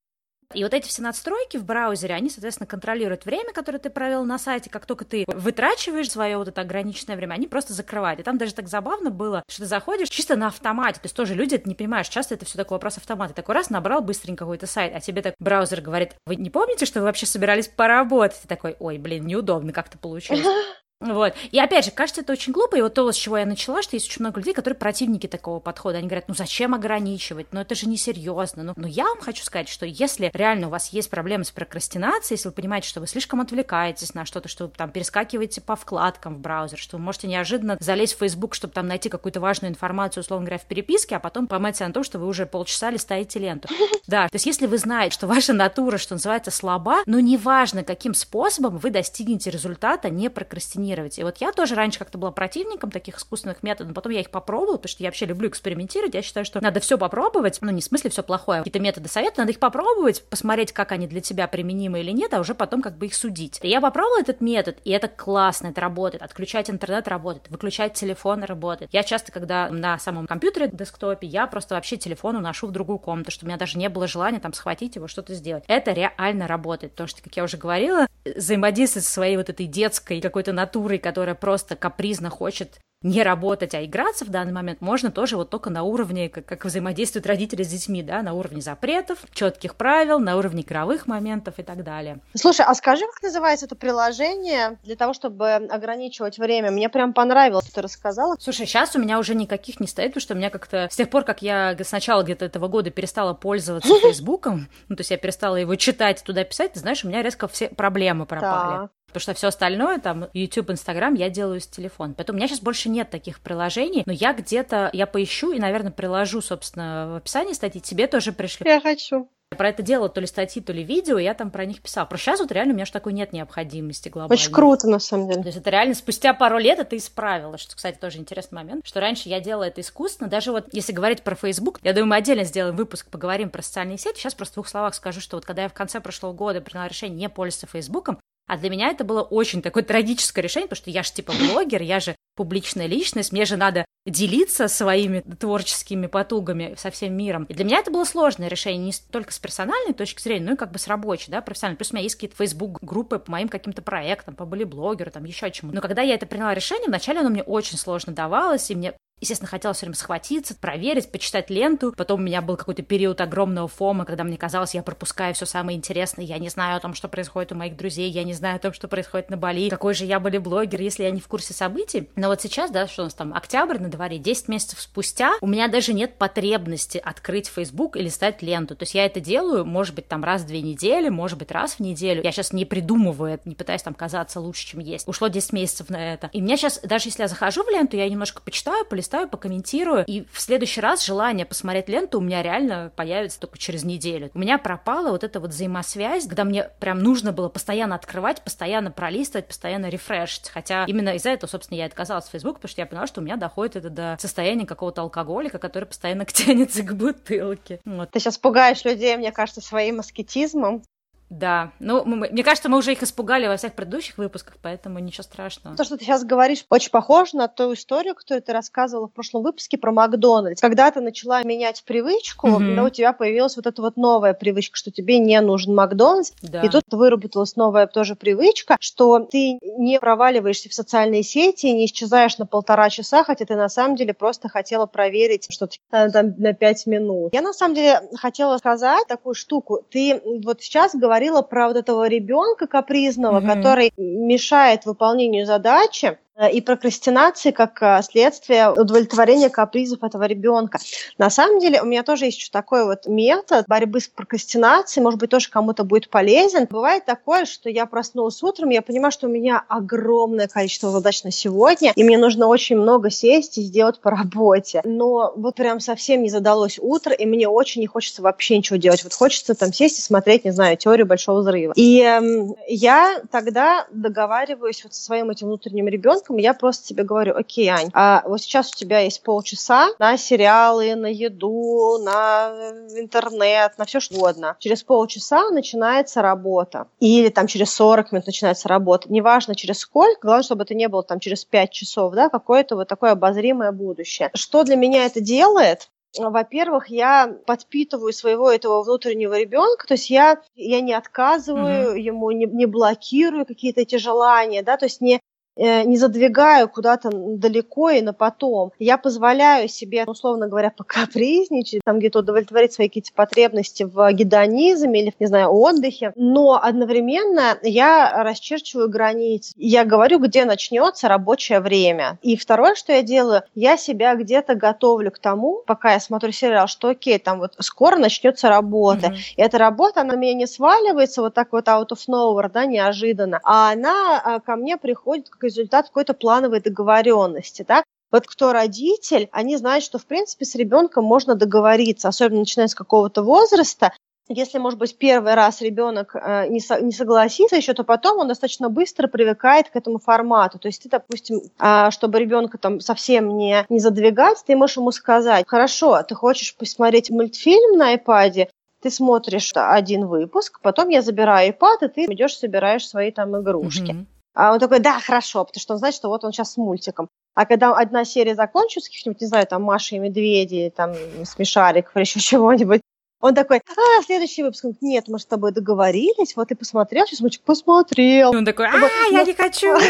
И вот эти все надстройки в браузере, они, соответственно, контролируют время, которое ты провел на сайте. Как только ты вытрачиваешь свое вот это ограниченное время, они просто закрывают. И там даже так забавно было, что ты заходишь чисто на автомате. То есть тоже люди это не понимаешь. Часто это все такой вопрос автомата. Такой раз набрал быстренько какой-то сайт, а тебе так браузер говорит, вы не помните, что вы вообще собирались поработать? Ты такой, ой, блин, неудобно как-то получилось. (laughs) Вот. И опять же, кажется, это очень глупо. И вот то, с чего я начала, что есть очень много людей, которые противники такого подхода. Они говорят, ну зачем ограничивать? Ну это же несерьезно. Ну, но я вам хочу сказать, что если реально у вас есть проблемы с прокрастинацией, если вы понимаете, что вы слишком отвлекаетесь на что-то, что вы там перескакиваете по вкладкам в браузер, что вы можете неожиданно залезть в Facebook, чтобы там найти какую-то важную информацию, условно говоря, в переписке, а потом поймать на том, что вы уже полчаса листаете ленту. (laughs) Да, то есть если вы знаете, что ваша натура, что называется, слаба, но неважно, каким способом вы достигнете результата, не прокрастинируйте экспериментировать. И вот я тоже раньше как-то была противником таких искусственных методов, но потом я их попробовала, потому что я вообще люблю экспериментировать. Я считаю, что надо все попробовать, ну не в смысле все плохое, какие-то методы совета, надо их попробовать, посмотреть, как они для тебя применимы или нет, а уже потом как бы их судить. И я попробовала этот метод, и это классно, это работает. Отключать интернет работает, выключать телефон работает. Я часто, когда на самом компьютере, десктопе, я просто вообще телефон уношу в другую комнату, чтобы у меня даже не было желания там схватить его, что-то сделать. Это реально работает, потому что, как я уже говорила, взаимодействовать со своей вот этой детской какой-то натурой натурой, которая просто капризно хочет не работать, а играться в данный момент можно тоже вот только на уровне, как, как взаимодействуют родители с детьми, да, на уровне запретов, четких правил, на уровне игровых моментов и так далее. Слушай, а скажи, как называется это приложение для того, чтобы ограничивать время? Мне прям понравилось, что ты рассказала. Слушай, сейчас у меня уже никаких не стоит, потому что у меня как-то с тех пор, как я сначала где-то этого года перестала пользоваться (laughs) Фейсбуком, ну, то есть я перестала его читать, туда писать, ты знаешь, у меня резко все проблемы пропали. Потому что все остальное, там, YouTube, Instagram, я делаю с телефона. Поэтому у меня сейчас больше нет таких приложений, но я где-то, я поищу и, наверное, приложу, собственно, в описании статьи. Тебе тоже пришли. Я хочу. Я про это делала то ли статьи, то ли видео, и я там про них писала. Про сейчас вот реально у меня же такой нет необходимости глобальной. Очень круто, на самом деле. То есть это реально спустя пару лет это исправило, что, кстати, тоже интересный момент, что раньше я делала это искусственно. Даже вот если говорить про Facebook, я думаю, мы отдельно сделаем выпуск, поговорим про социальные сети. Сейчас просто в двух словах скажу, что вот когда я в конце прошлого года приняла решение не пользоваться Фейсбуком, а для меня это было очень такое трагическое решение, потому что я же типа блогер, я же публичная личность, мне же надо делиться своими творческими потугами со всем миром. И для меня это было сложное решение не только с персональной точки зрения, но и как бы с рабочей, да, профессиональной. Плюс у меня есть какие-то Facebook-группы по моим каким-то проектам, по блогеру, там еще чему. Но когда я это приняла решение, вначале оно мне очень сложно давалось, и мне Естественно, хотела все время схватиться, проверить, почитать ленту. Потом у меня был какой-то период огромного фома, когда мне казалось, я пропускаю все самое интересное. Я не знаю о том, что происходит у моих друзей, я не знаю о том, что происходит на Бали. Какой же я были блогер, если я не в курсе событий. Но вот сейчас, да, что у нас там октябрь на дворе, 10 месяцев спустя, у меня даже нет потребности открыть Facebook или стать ленту. То есть я это делаю, может быть, там раз в две недели, может быть, раз в неделю. Я сейчас не придумываю это, не пытаюсь там казаться лучше, чем есть. Ушло 10 месяцев на это. И меня сейчас, даже если я захожу в ленту, я немножко почитаю, полистаю, покомментирую, и в следующий раз желание посмотреть ленту у меня реально появится только через неделю. У меня пропала вот эта вот взаимосвязь, когда мне прям нужно было постоянно открывать, постоянно пролистывать, постоянно рефрешить. Хотя именно из-за этого, собственно, я отказалась от Facebook, потому что я поняла, что у меня доходит это до состояния какого-то алкоголика, который постоянно (laughs) тянется к бутылке. Вот. Ты сейчас пугаешь людей, мне кажется, своим аскетизмом. Да, ну, мы, мне кажется, мы уже их испугали во всех предыдущих выпусках, поэтому ничего страшного. То, что ты сейчас говоришь, очень похоже на ту историю, которую ты рассказывала в прошлом выпуске про Макдональдс. Когда ты начала менять привычку, mm-hmm. да, у тебя появилась вот эта вот новая привычка, что тебе не нужен Макдональдс, да. и тут выработалась новая тоже привычка, что ты не проваливаешься в социальные сети, не исчезаешь на полтора часа, хотя ты на самом деле просто хотела проверить что-то там на пять минут. Я на самом деле хотела сказать такую штуку. Ты вот сейчас говоришь говорила про вот этого ребенка капризного, mm-hmm. который мешает выполнению задачи. Э, и прокрастинации как э, следствие удовлетворения капризов этого ребенка. На самом деле у меня тоже есть еще такой вот метод борьбы с прокрастинацией, может быть, тоже кому-то будет полезен. Бывает такое, что я проснулась утром, я понимаю, что у меня огромное количество задач на сегодня, и мне нужно очень много сесть и сделать по работе. Но вот прям совсем не задалось утро, и мне очень не хочется вообще ничего делать. Вот хочется там сесть и смотреть, не знаю, теорию большого взрыва. И эм, я тогда договариваюсь вот со своим этим внутренним ребенком, ребенком, я просто тебе говорю, окей, Ань, а вот сейчас у тебя есть полчаса на сериалы, на еду, на интернет, на все что угодно. Через полчаса начинается работа. Или там через 40 минут начинается работа. Неважно через сколько, главное, чтобы это не было там через 5 часов, да, какое-то вот такое обозримое будущее. Что для меня это делает? во-первых, я подпитываю своего этого внутреннего ребенка, то есть я, я не отказываю mm-hmm. ему, не, не блокирую какие-то эти желания, да, то есть не Э, не задвигаю куда-то далеко и на потом. Я позволяю себе, условно говоря, (laughs) покапризничать, там где-то удовлетворить свои какие-то потребности в гедонизме или, не знаю, отдыхе, но одновременно я расчерчиваю границы. Я говорю, где начнется рабочее время. И второе, что я делаю, я себя где-то готовлю к тому, пока я смотрю сериал, что окей, там вот скоро начнется работа. Mm-hmm. И эта работа, она на меня не сваливается вот так вот out of nowhere, да, неожиданно, а она а, ко мне приходит как результат какой-то плановой договоренности, да, вот кто родитель, они знают, что, в принципе, с ребенком можно договориться, особенно начиная с какого-то возраста. Если, может быть, первый раз ребенок э, не, со, не согласится еще, то потом он достаточно быстро привыкает к этому формату. То есть ты, допустим, э, чтобы ребенка там совсем не, не задвигать, ты можешь ему сказать, хорошо, ты хочешь посмотреть мультфильм на iPad, ты смотришь один выпуск, потом я забираю iPad, и ты идешь собираешь свои там игрушки. Mm-hmm. А он такой, да, хорошо, потому что он знает, что вот он сейчас с мультиком. А когда одна серия закончится, каких-нибудь, не знаю, там, Маша и Медведи, там, Смешариков или (laughs) еще чего-нибудь, он такой, а, следующий выпуск. Он, Нет, мы с тобой договорились, вот ты посмотрел, сейчас мальчик посмотрел. Он такой, а, я не хочу. (laughs)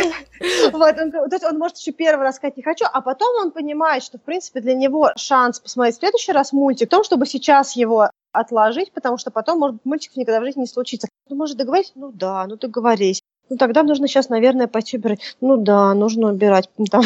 Вот, он, то есть он может еще первый раз сказать не хочу, а потом он понимает, что, в принципе, для него шанс посмотреть в следующий раз мультик в том, чтобы сейчас его отложить, потому что потом, может быть, мультиков никогда в жизни не случится. Ну, может, договорились? Ну да, ну договорились ну тогда нужно сейчас, наверное, пойти убирать. Ну да, нужно убирать. (laughs) Там.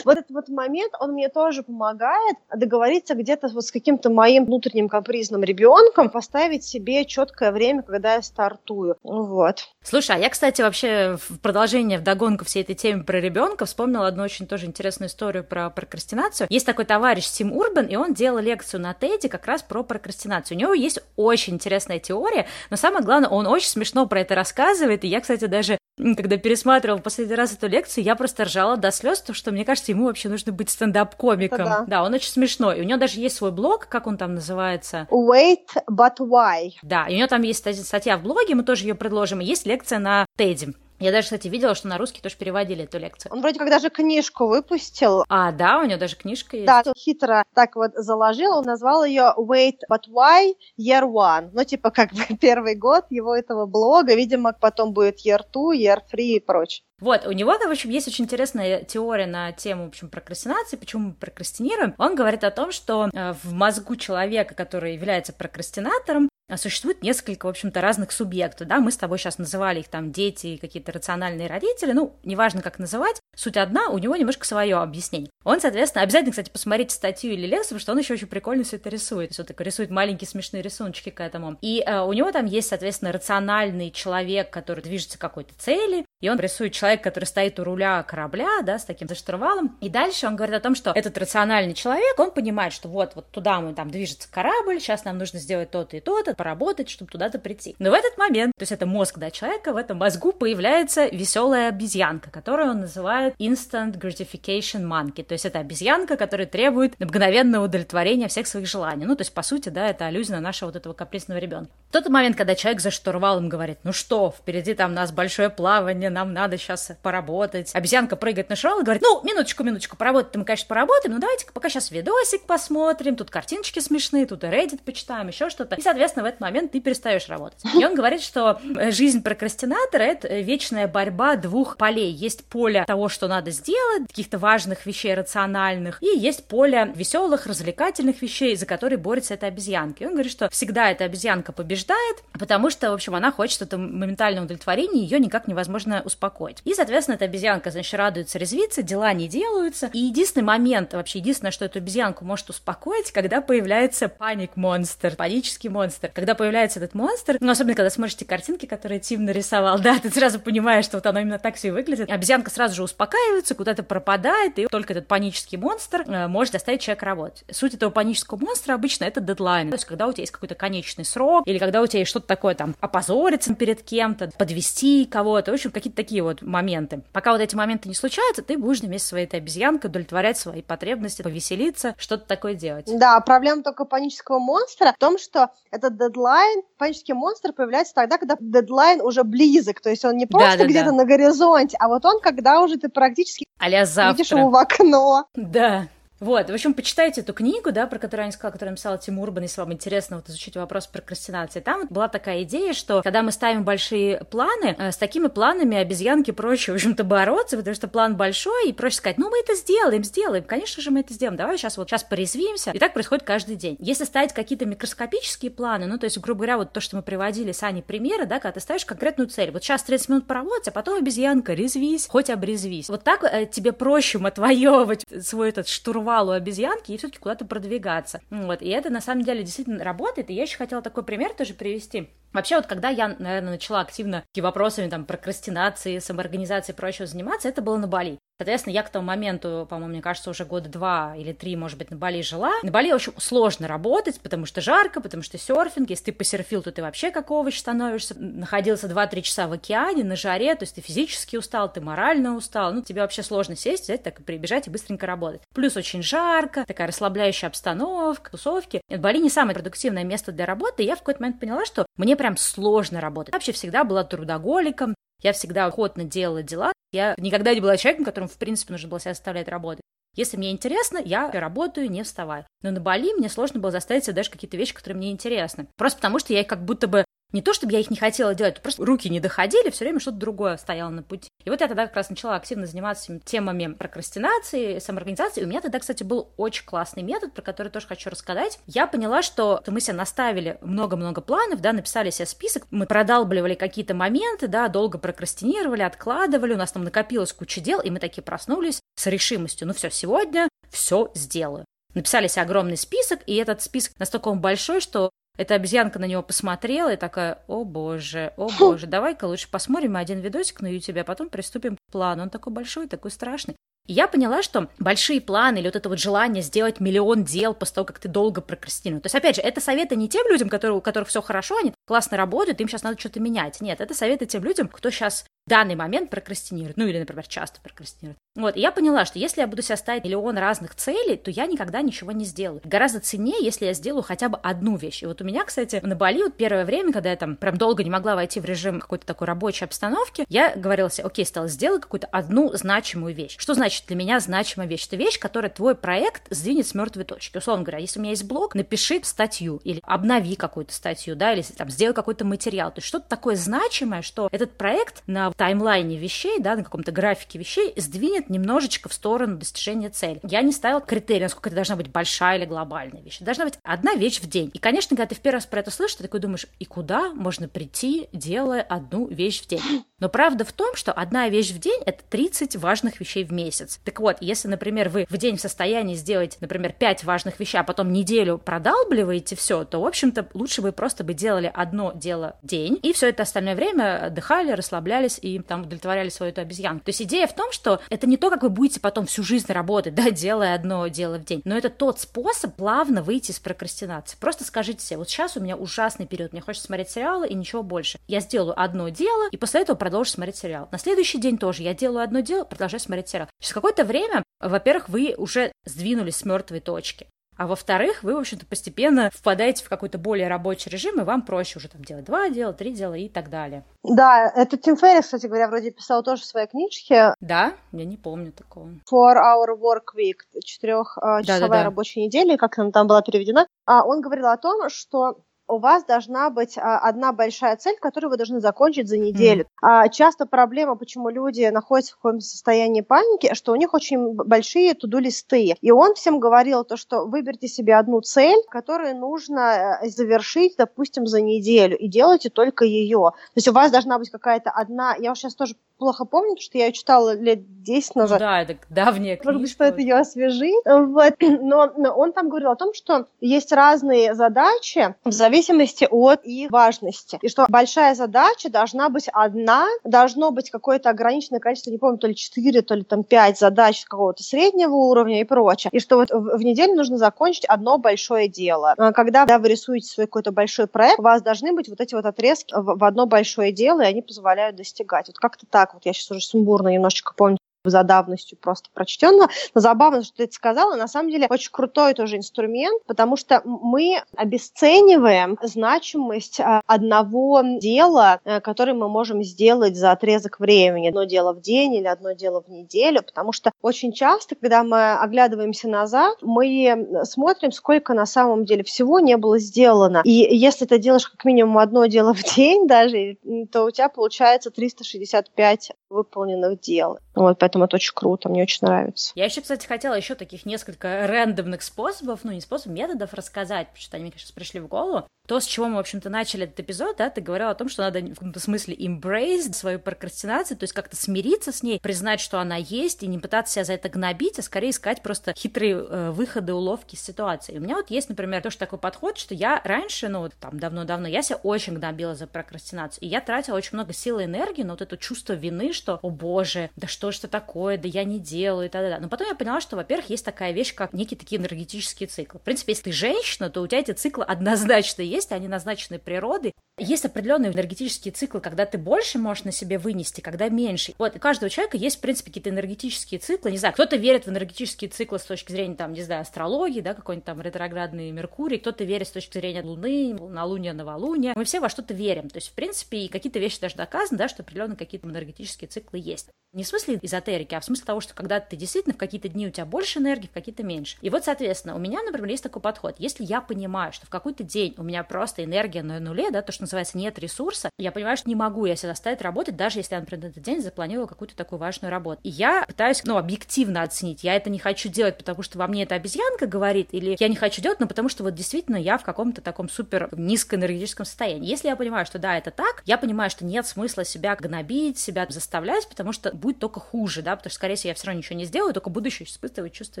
Вот этот вот момент, он мне тоже помогает договориться где-то вот с каким-то моим внутренним капризным ребенком, поставить себе четкое время, когда я стартую. Вот. Слушай, а я, кстати, вообще в продолжение, в догонку всей этой темы про ребенка вспомнила одну очень тоже интересную историю про прокрастинацию. Есть такой товарищ Сим Урбан, и он делал лекцию на TED как раз про прокрастинацию. У него есть очень интересная теория, но самое главное, он очень смешно про это рассказывает, и я, кстати, даже когда пересматривал последний раз эту лекцию, я просто ржала до слез, потому что, мне кажется, ему вообще нужно быть стендап-комиком. Да. да, он очень смешной. И у него даже есть свой блог, как он там называется? Wait, but why? Да, и у него там есть статья в блоге, мы тоже ее предложим, и есть лекция на TED. Я даже, кстати, видела, что на русский тоже переводили эту лекцию. Он вроде как даже книжку выпустил. А, да, у него даже книжка есть. Да, он хитро так вот заложил, он назвал ее Wait, but why Year One? Ну, типа, как бы (laughs) первый год его этого блога, видимо, потом будет Year Two, Year Three и прочее. Вот, у него, в общем, есть очень интересная теория на тему, в общем, прокрастинации, почему мы прокрастинируем. Он говорит о том, что э, в мозгу человека, который является прокрастинатором, существует несколько, в общем-то, разных субъектов, да, мы с тобой сейчас называли их там дети какие-то рациональные родители, ну, неважно, как называть, суть одна, у него немножко свое объяснение. Он, соответственно, обязательно, кстати, посмотрите статью или лекцию, потому что он еще очень прикольно все это рисует, он такой рисует маленькие смешные рисуночки к этому. И э, у него там есть, соответственно, рациональный человек, который движется к какой-то цели, и он рисует человека, который стоит у руля корабля, да, с таким заштурвалом, и дальше он говорит о том, что этот рациональный человек, он понимает, что вот, вот туда мы там движется корабль, сейчас нам нужно сделать то-то и то-то, поработать, чтобы туда-то прийти. Но в этот момент, то есть это мозг, да, человека, в этом мозгу появляется веселая обезьянка, которую он называет instant gratification monkey, то есть это обезьянка, которая требует мгновенного удовлетворения всех своих желаний. Ну, то есть, по сути, да, это аллюзия на нашего вот этого капризного ребенка. В тот момент, когда человек за штурвалом говорит, ну что, впереди там у нас большое плавание, нам надо сейчас поработать. Обезьянка прыгает на штурвал и говорит, ну, минуточку, минуточку, поработать мы, конечно, поработаем, но давайте пока сейчас видосик посмотрим, тут картиночки смешные, тут и Reddit почитаем, еще что-то. И, соответственно, в этот момент ты перестаешь работать. И он говорит, что жизнь прокрастинатора — это вечная борьба двух полей. Есть поле того, что надо сделать, каких-то важных вещей рациональных, и есть поле веселых, развлекательных вещей, за которые борется эта обезьянка. И он говорит, что всегда эта обезьянка побеждает, потому что, в общем, она хочет это моментальное удовлетворение, ее никак невозможно успокоить. И, соответственно, эта обезьянка, значит, радуется, резвится, дела не делаются. И единственный момент, вообще единственное, что эту обезьянку может успокоить, когда появляется паник-монстр, панический монстр. Когда появляется этот монстр, ну, особенно когда смотришь картинки, которые Тим нарисовал, (laughs) да, ты сразу понимаешь, что вот оно именно так все и выглядит. Обезьянка сразу же успокаивается, куда-то пропадает, и только этот панический монстр э, может заставить человека работать. Суть этого панического монстра обычно это дедлайн, то есть когда у тебя есть какой-то конечный срок, или когда у тебя есть что-то такое там, опозориться перед кем-то, подвести кого-то, в общем, какие-то такие вот моменты. Пока вот эти моменты не случаются, ты будешь вместе со своей этой обезьянкой удовлетворять свои потребности, повеселиться, что-то такое делать. Да, проблема только панического монстра в том, что этот дедлайн, панический монстр появляется тогда, когда дедлайн уже близок, то есть он не просто да, да, где-то да. на горизонте, а вот он, когда уже ты практически а видишь его в окно. Да. Вот, в общем, почитайте эту книгу, да, про которую я не сказала, которую написала Тим Урбан, если вам интересно вот изучить вопрос прокрастинации. Там была такая идея, что когда мы ставим большие планы, э, с такими планами обезьянки проще, в общем-то, бороться, потому что план большой, и проще сказать, ну, мы это сделаем, сделаем, конечно же, мы это сделаем, давай сейчас вот сейчас порезвимся. И так происходит каждый день. Если ставить какие-то микроскопические планы, ну, то есть, грубо говоря, вот то, что мы приводили с Аней примеры, да, когда ты ставишь конкретную цель. Вот сейчас 30 минут поработать, а потом обезьянка, резвись, хоть обрезвись. Вот так э, тебе проще отвоевывать свой этот штурм штурвалу обезьянки и все-таки куда-то продвигаться. Вот, и это на самом деле действительно работает, и я еще хотела такой пример тоже привести. Вообще, вот когда я, наверное, начала активно вопросами там прокрастинации, самоорганизации и прочего заниматься, это было на Бали. Соответственно, я к тому моменту, по-моему, мне кажется, уже года два или три, может быть, на Бали жила. На Бали очень сложно работать, потому что жарко, потому что серфинг. Если ты посерфил, то ты вообще как овощ становишься. Находился 2-3 часа в океане на жаре, то есть ты физически устал, ты морально устал. Ну, тебе вообще сложно сесть, взять так и прибежать и быстренько работать. Плюс очень жарко, такая расслабляющая обстановка, тусовки. Нет, Бали не самое продуктивное место для работы, и я в какой-то момент поняла, что мне прям сложно работать. Я вообще всегда была трудоголиком, я всегда охотно делала дела. Я никогда не была человеком, которому, в принципе, нужно было себя заставлять работать. Если мне интересно, я работаю, не вставая. Но на Бали мне сложно было заставить себя даже какие-то вещи, которые мне интересны. Просто потому, что я их как будто бы не то, чтобы я их не хотела делать, просто руки не доходили, все время что-то другое стояло на пути. И вот я тогда как раз начала активно заниматься темами прокрастинации, самоорганизации. И у меня тогда, кстати, был очень классный метод, про который тоже хочу рассказать. Я поняла, что мы себе наставили много-много планов, да, написали себе список, мы продалбливали какие-то моменты, да, долго прокрастинировали, откладывали, у нас там накопилось куча дел, и мы такие проснулись с решимостью, ну все, сегодня все сделаю написали себе огромный список, и этот список настолько он большой, что эта обезьянка на него посмотрела и такая, о боже, о боже, давай-ка лучше посмотрим один видосик на YouTube, а потом приступим к плану. Он такой большой, такой страшный. И я поняла, что большие планы или вот это вот желание сделать миллион дел после того, как ты долго прокрастинируешь. То есть, опять же, это советы не тем людям, которые, у которых все хорошо, они классно работают, им сейчас надо что-то менять. Нет, это советы тем людям, кто сейчас в данный момент прокрастинирует, ну или, например, часто прокрастинирует. Вот, и я поняла, что если я буду себе ставить миллион разных целей, то я никогда ничего не сделаю. Гораздо ценнее, если я сделаю хотя бы одну вещь. И вот у меня, кстати, на Бали вот первое время, когда я там прям долго не могла войти в режим какой-то такой рабочей обстановки, я говорила себе, окей, стала сделать какую-то одну значимую вещь. Что значит для меня значимая вещь? Это вещь, которая твой проект сдвинет с мертвой точки. Условно говоря, если у меня есть блог, напиши статью или обнови какую-то статью, да, или там сделай какой-то материал. То есть что-то такое значимое, что этот проект на таймлайне вещей, да, на каком-то графике вещей сдвинет немножечко в сторону достижения цели. Я не ставила критерий, насколько это должна быть большая или глобальная вещь. Должна быть одна вещь в день. И, конечно, когда ты в первый раз про это слышишь, ты такой думаешь, и куда можно прийти, делая одну вещь в день? Но правда в том, что одна вещь в день — это 30 важных вещей в месяц. Так вот, если, например, вы в день в состоянии сделать, например, 5 важных вещей, а потом неделю продалбливаете все, то, в общем-то, лучше бы просто бы делали одно дело день, и все это остальное время отдыхали, расслаблялись и там удовлетворяли свою эту обезьянку. То есть идея в том, что это не то, как вы будете потом всю жизнь работать, да, (laughs) делая одно дело в день, но это тот способ плавно выйти из прокрастинации. Просто скажите себе, вот сейчас у меня ужасный период, мне хочется смотреть сериалы и ничего больше. Я сделаю одно дело, и после этого продолжу смотреть сериал. На следующий день тоже я делаю одно дело, продолжаю смотреть сериал. Через какое-то время, во-первых, вы уже сдвинулись с мертвой точки. А во-вторых, вы, в общем-то, постепенно впадаете в какой-то более рабочий режим, и вам проще уже там делать два дела, три дела и так далее. Да, это Тим Феррис, кстати говоря, вроде писал тоже в своей книжке. Да? Я не помню такого. Four Hour Work Week, четырехчасовая да, да, да. рабочая неделя, как она там была переведена. А он говорил о том, что у вас должна быть а, одна большая цель, которую вы должны закончить за неделю. Mm. Часто проблема, почему люди находятся в каком-то состоянии паники, что у них очень большие туду-листы. И он всем говорил то, что выберите себе одну цель, которую нужно э, завершить, допустим, за неделю, и делайте только ее. То есть у вас должна быть какая-то одна... Я уж сейчас тоже плохо помню, потому что я ее читала лет 10 назад. Да, это давняя книжка. Может быть, стоит ее освежить. Вот. (clears throat) Но, но он там говорил о том, что есть разные задачи в зависимости от их важности. И что большая задача должна быть одна, должно быть какое-то ограниченное количество, не помню, то ли 4, то ли там 5 задач какого-то среднего уровня и прочее. И что вот в, в неделю нужно закончить одно большое дело. А когда, когда вы рисуете свой какой-то большой проект, у вас должны быть вот эти вот отрезки в, в одно большое дело, и они позволяют достигать. Вот как-то так вот. Я сейчас уже сумбурно немножечко помню за давностью просто прочтенного. Но забавно, что ты это сказала. На самом деле, очень крутой тоже инструмент, потому что мы обесцениваем значимость а, одного дела, э, которое мы можем сделать за отрезок времени. Одно дело в день или одно дело в неделю, потому что очень часто, когда мы оглядываемся назад, мы смотрим, сколько на самом деле всего не было сделано. И если ты делаешь как минимум одно дело в день даже, то у тебя получается 365 выполненных дел. Вот, поэтому это очень круто, мне очень нравится. Я еще, кстати, хотела еще таких несколько рандомных способов, ну, не способов, методов рассказать, потому что они мне, конечно, пришли в голову. То, с чего мы, в общем-то, начали этот эпизод, да, ты говорила о том, что надо в каком-то смысле embrace свою прокрастинацию, то есть как-то смириться с ней, признать, что она есть, и не пытаться себя за это гнобить, а скорее искать просто хитрые э, выходы, уловки из ситуации. У меня вот есть, например, тоже такой подход, что я раньше, ну, вот там давно-давно, я себя очень гнобила за прокрастинацию, и я тратила очень много сил и энергии на вот это чувство вины, что, о боже, да что ж это такое, да я не делаю, и т.д. Но потом я поняла, что, во-первых, есть такая вещь, как некие такие энергетические циклы. В принципе, если ты женщина, то у тебя эти циклы (laughs) однозначно есть, они назначены природой. Есть определенные энергетические циклы, когда ты больше можешь на себе вынести, когда меньше. Вот, у каждого человека есть, в принципе, какие-то энергетические циклы. Не знаю, кто-то верит в энергетические циклы с точки зрения, там, не знаю, астрологии, да, какой-нибудь там ретроградный Меркурий, кто-то верит с точки зрения Луны, новолуния, новолуния. Мы все во что-то верим. То есть, в принципе, какие-то вещи даже доказаны, да, что определенно какие-то энергетические циклы есть. Не в смысле эзотерики, а в смысле того, что когда ты действительно в какие-то дни у тебя больше энергии, в какие-то меньше. И вот, соответственно, у меня, например, есть такой подход. Если я понимаю, что в какой-то день у меня просто энергия на нуле, да, то, что называется, нет ресурса, я понимаю, что не могу я себя заставить работать, даже если я, например, на этот день запланировала какую-то такую важную работу. И я пытаюсь, ну, объективно оценить, я это не хочу делать, потому что во мне эта обезьянка говорит, или я не хочу делать, но потому что вот действительно я в каком-то таком супер низкоэнергетическом состоянии. Если я понимаю, что да, это так, я понимаю, что нет смысла себя гнобить, себя заставлять, потому что будет только хуже, да, потому что, скорее всего, я все равно ничего не сделаю, только буду еще испытывать чувство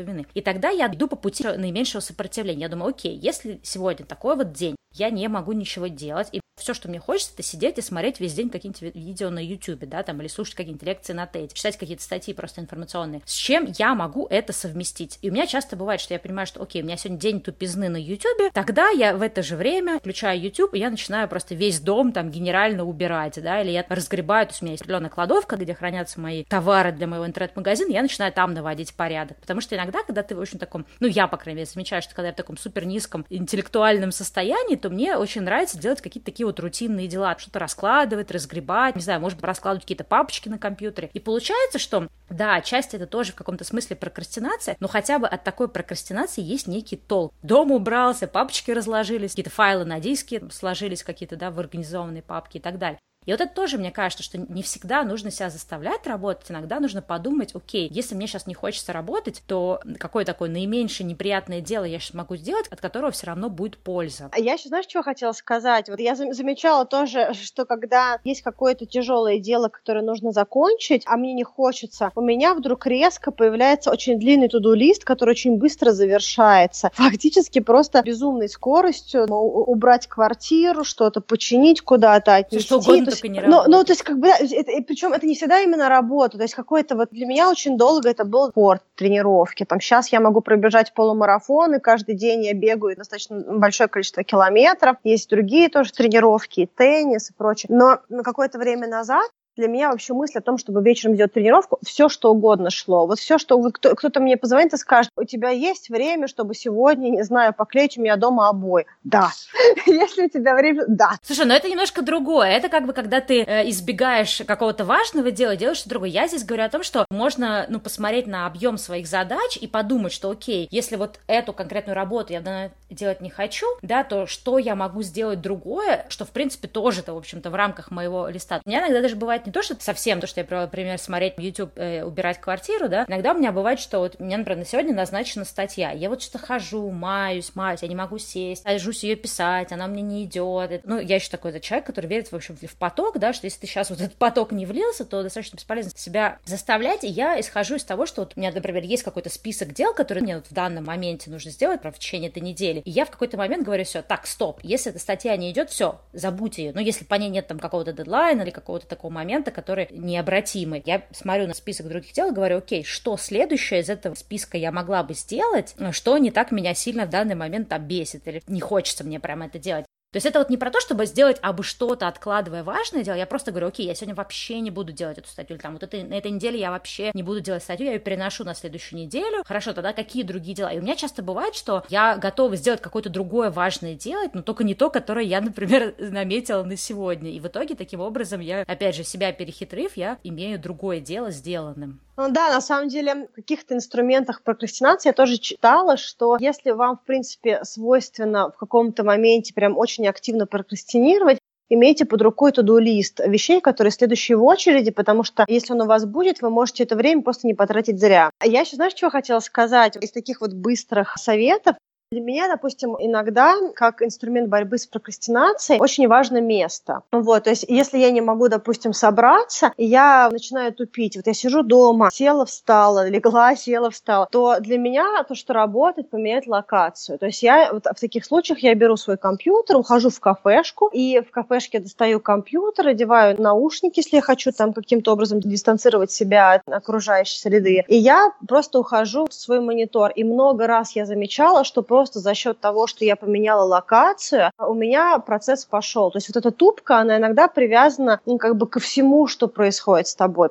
вины. И тогда я иду по пути наименьшего сопротивления. Я думаю, окей, если сегодня такой вот день, я не могу ничего делать, и все, что мне хочется, это сидеть и смотреть весь день какие-нибудь видео на YouTube, да, там, или слушать какие-нибудь лекции на TED, читать какие-то статьи просто информационные. С чем я могу это совместить? И у меня часто бывает, что я понимаю, что, окей, у меня сегодня день тупизны на YouTube, тогда я в это же время включаю YouTube, и я начинаю просто весь дом там генерально убирать, да, или я разгребаю, то есть у меня есть определенная кладовка, где хранятся мои товары для моего интернет-магазина, я начинаю там наводить порядок. Потому что иногда, когда ты в очень таком, ну, я, по крайней мере, замечаю, что когда я в таком супер низком интеллектуальном состоянии, то мне очень нравится делать какие-то такие вот рутинные дела, что-то раскладывать, разгребать, не знаю, может быть, раскладывать какие-то папочки на компьютере. И получается, что, да, часть это тоже в каком-то смысле прокрастинация, но хотя бы от такой прокрастинации есть некий толк. Дом убрался, папочки разложились, какие-то файлы на диске сложились какие-то, да, в организованные папки и так далее. И вот это тоже, мне кажется, что не всегда нужно себя заставлять работать, иногда нужно подумать, окей, если мне сейчас не хочется работать, то какое такое наименьшее неприятное дело я сейчас могу сделать, от которого все равно будет польза. А я еще, знаешь, что хотела сказать? Вот я замечала тоже, что когда есть какое-то тяжелое дело, которое нужно закончить, а мне не хочется, у меня вдруг резко появляется очень длинный туду-лист, который очень быстро завершается. Фактически просто безумной скоростью убрать квартиру, что-то починить куда-то, отнести. Что угодно, только не работа. Ну, ну, то есть, как бы, это, причем это не всегда именно работа, то есть, какой-то вот для меня очень долго это был спорт, тренировки. Там сейчас я могу пробежать полумарафон, и каждый день я бегаю достаточно большое количество километров. Есть другие тоже тренировки, и теннис и прочее. Но на какое-то время назад для меня вообще мысль о том, чтобы вечером сделать тренировку, все что угодно шло. Вот все, что кто, кто-то мне позвонит и скажет, у тебя есть время, чтобы сегодня, не знаю, поклеить у меня дома обои? Да. (laughs) Если у тебя время, да. Слушай, но это немножко другое. Это как бы, когда ты э, избегаешь какого-то важного дела, делаешь что-то другое. Я здесь говорю о том, что можно, ну, посмотреть на объем своих задач и подумать, что, окей, если вот эту конкретную работу я делать не хочу, да, то что я могу сделать другое, что, в принципе, тоже-то, в общем-то, в рамках моего листа. У меня иногда даже бывает не то, что совсем то, что я привела, например, смотреть YouTube, э, убирать квартиру, да, иногда у меня бывает, что вот мне, например, на сегодня назначена статья, я вот что-то хожу, маюсь, маюсь, я не могу сесть, сажусь ее писать, она мне не идет. Ну, я еще такой человек, который верит, в общем, в поток, да, что если ты сейчас вот (laughs) этот поток не влился, то достаточно бесполезно себя заставлять, и я исхожу из того, что вот у меня, например, есть какой-то список дел, которые мне вот в данном моменте нужно сделать, про в течение этой недели, и я в какой-то момент говорю, все, так, стоп, если эта статья не идет, все, забудь ее, но если по ней нет там какого-то дедлайна или какого-то такого момента, момента, который необратимый. Я смотрю на список других дел и говорю, окей, что следующее из этого списка я могла бы сделать, что не так меня сильно в данный момент там бесит или не хочется мне прям это делать. То есть это вот не про то, чтобы сделать абы что-то, откладывая важное дело, я просто говорю, окей, я сегодня вообще не буду делать эту статью, или там вот это, на этой неделе я вообще не буду делать статью, я ее переношу на следующую неделю. Хорошо, тогда какие другие дела? И у меня часто бывает, что я готова сделать какое-то другое важное дело, но только не то, которое я, например, (laughs) наметила на сегодня. И в итоге таким образом я, опять же, себя перехитрив, я имею другое дело сделанным. Ну, да, на самом деле, в каких-то инструментах прокрастинации я тоже читала, что если вам, в принципе, свойственно в каком-то моменте прям очень активно прокрастинировать, имейте под рукой туду-лист вещей, которые следующие в очереди, потому что если он у вас будет, вы можете это время просто не потратить зря. Я еще, знаешь, что хотела сказать? Из таких вот быстрых советов, для меня, допустим, иногда, как инструмент борьбы с прокрастинацией, очень важно место. Вот, то есть, если я не могу, допустим, собраться, и я начинаю тупить, вот я сижу дома, села, встала, легла, (laughs) села, встала, то для меня то, что работает, поменять локацию. То есть я вот в таких случаях я беру свой компьютер, ухожу в кафешку, и в кафешке достаю компьютер, одеваю наушники, если я хочу там каким-то образом дистанцировать себя от окружающей среды, и я просто ухожу в свой монитор. И много раз я замечала, что просто за счет того, что я поменяла локацию, у меня процесс пошел. То есть вот эта тупка, она иногда привязана ну, как бы ко всему, что происходит с тобой.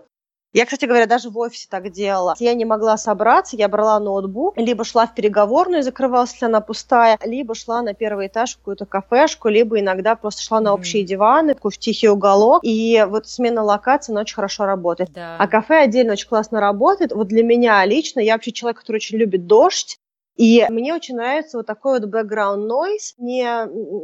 Я, кстати говоря, даже в офисе так делала. Я не могла собраться, я брала ноутбук, либо шла в переговорную закрывалась, если она пустая, либо шла на первый этаж в какую-то кафешку, либо иногда просто шла на общие mm-hmm. диваны, в тихий уголок. И вот смена локации, она очень хорошо работает. Да. А кафе отдельно очень классно работает. Вот для меня лично, я вообще человек, который очень любит дождь, и мне очень нравится вот такой вот background noise, не,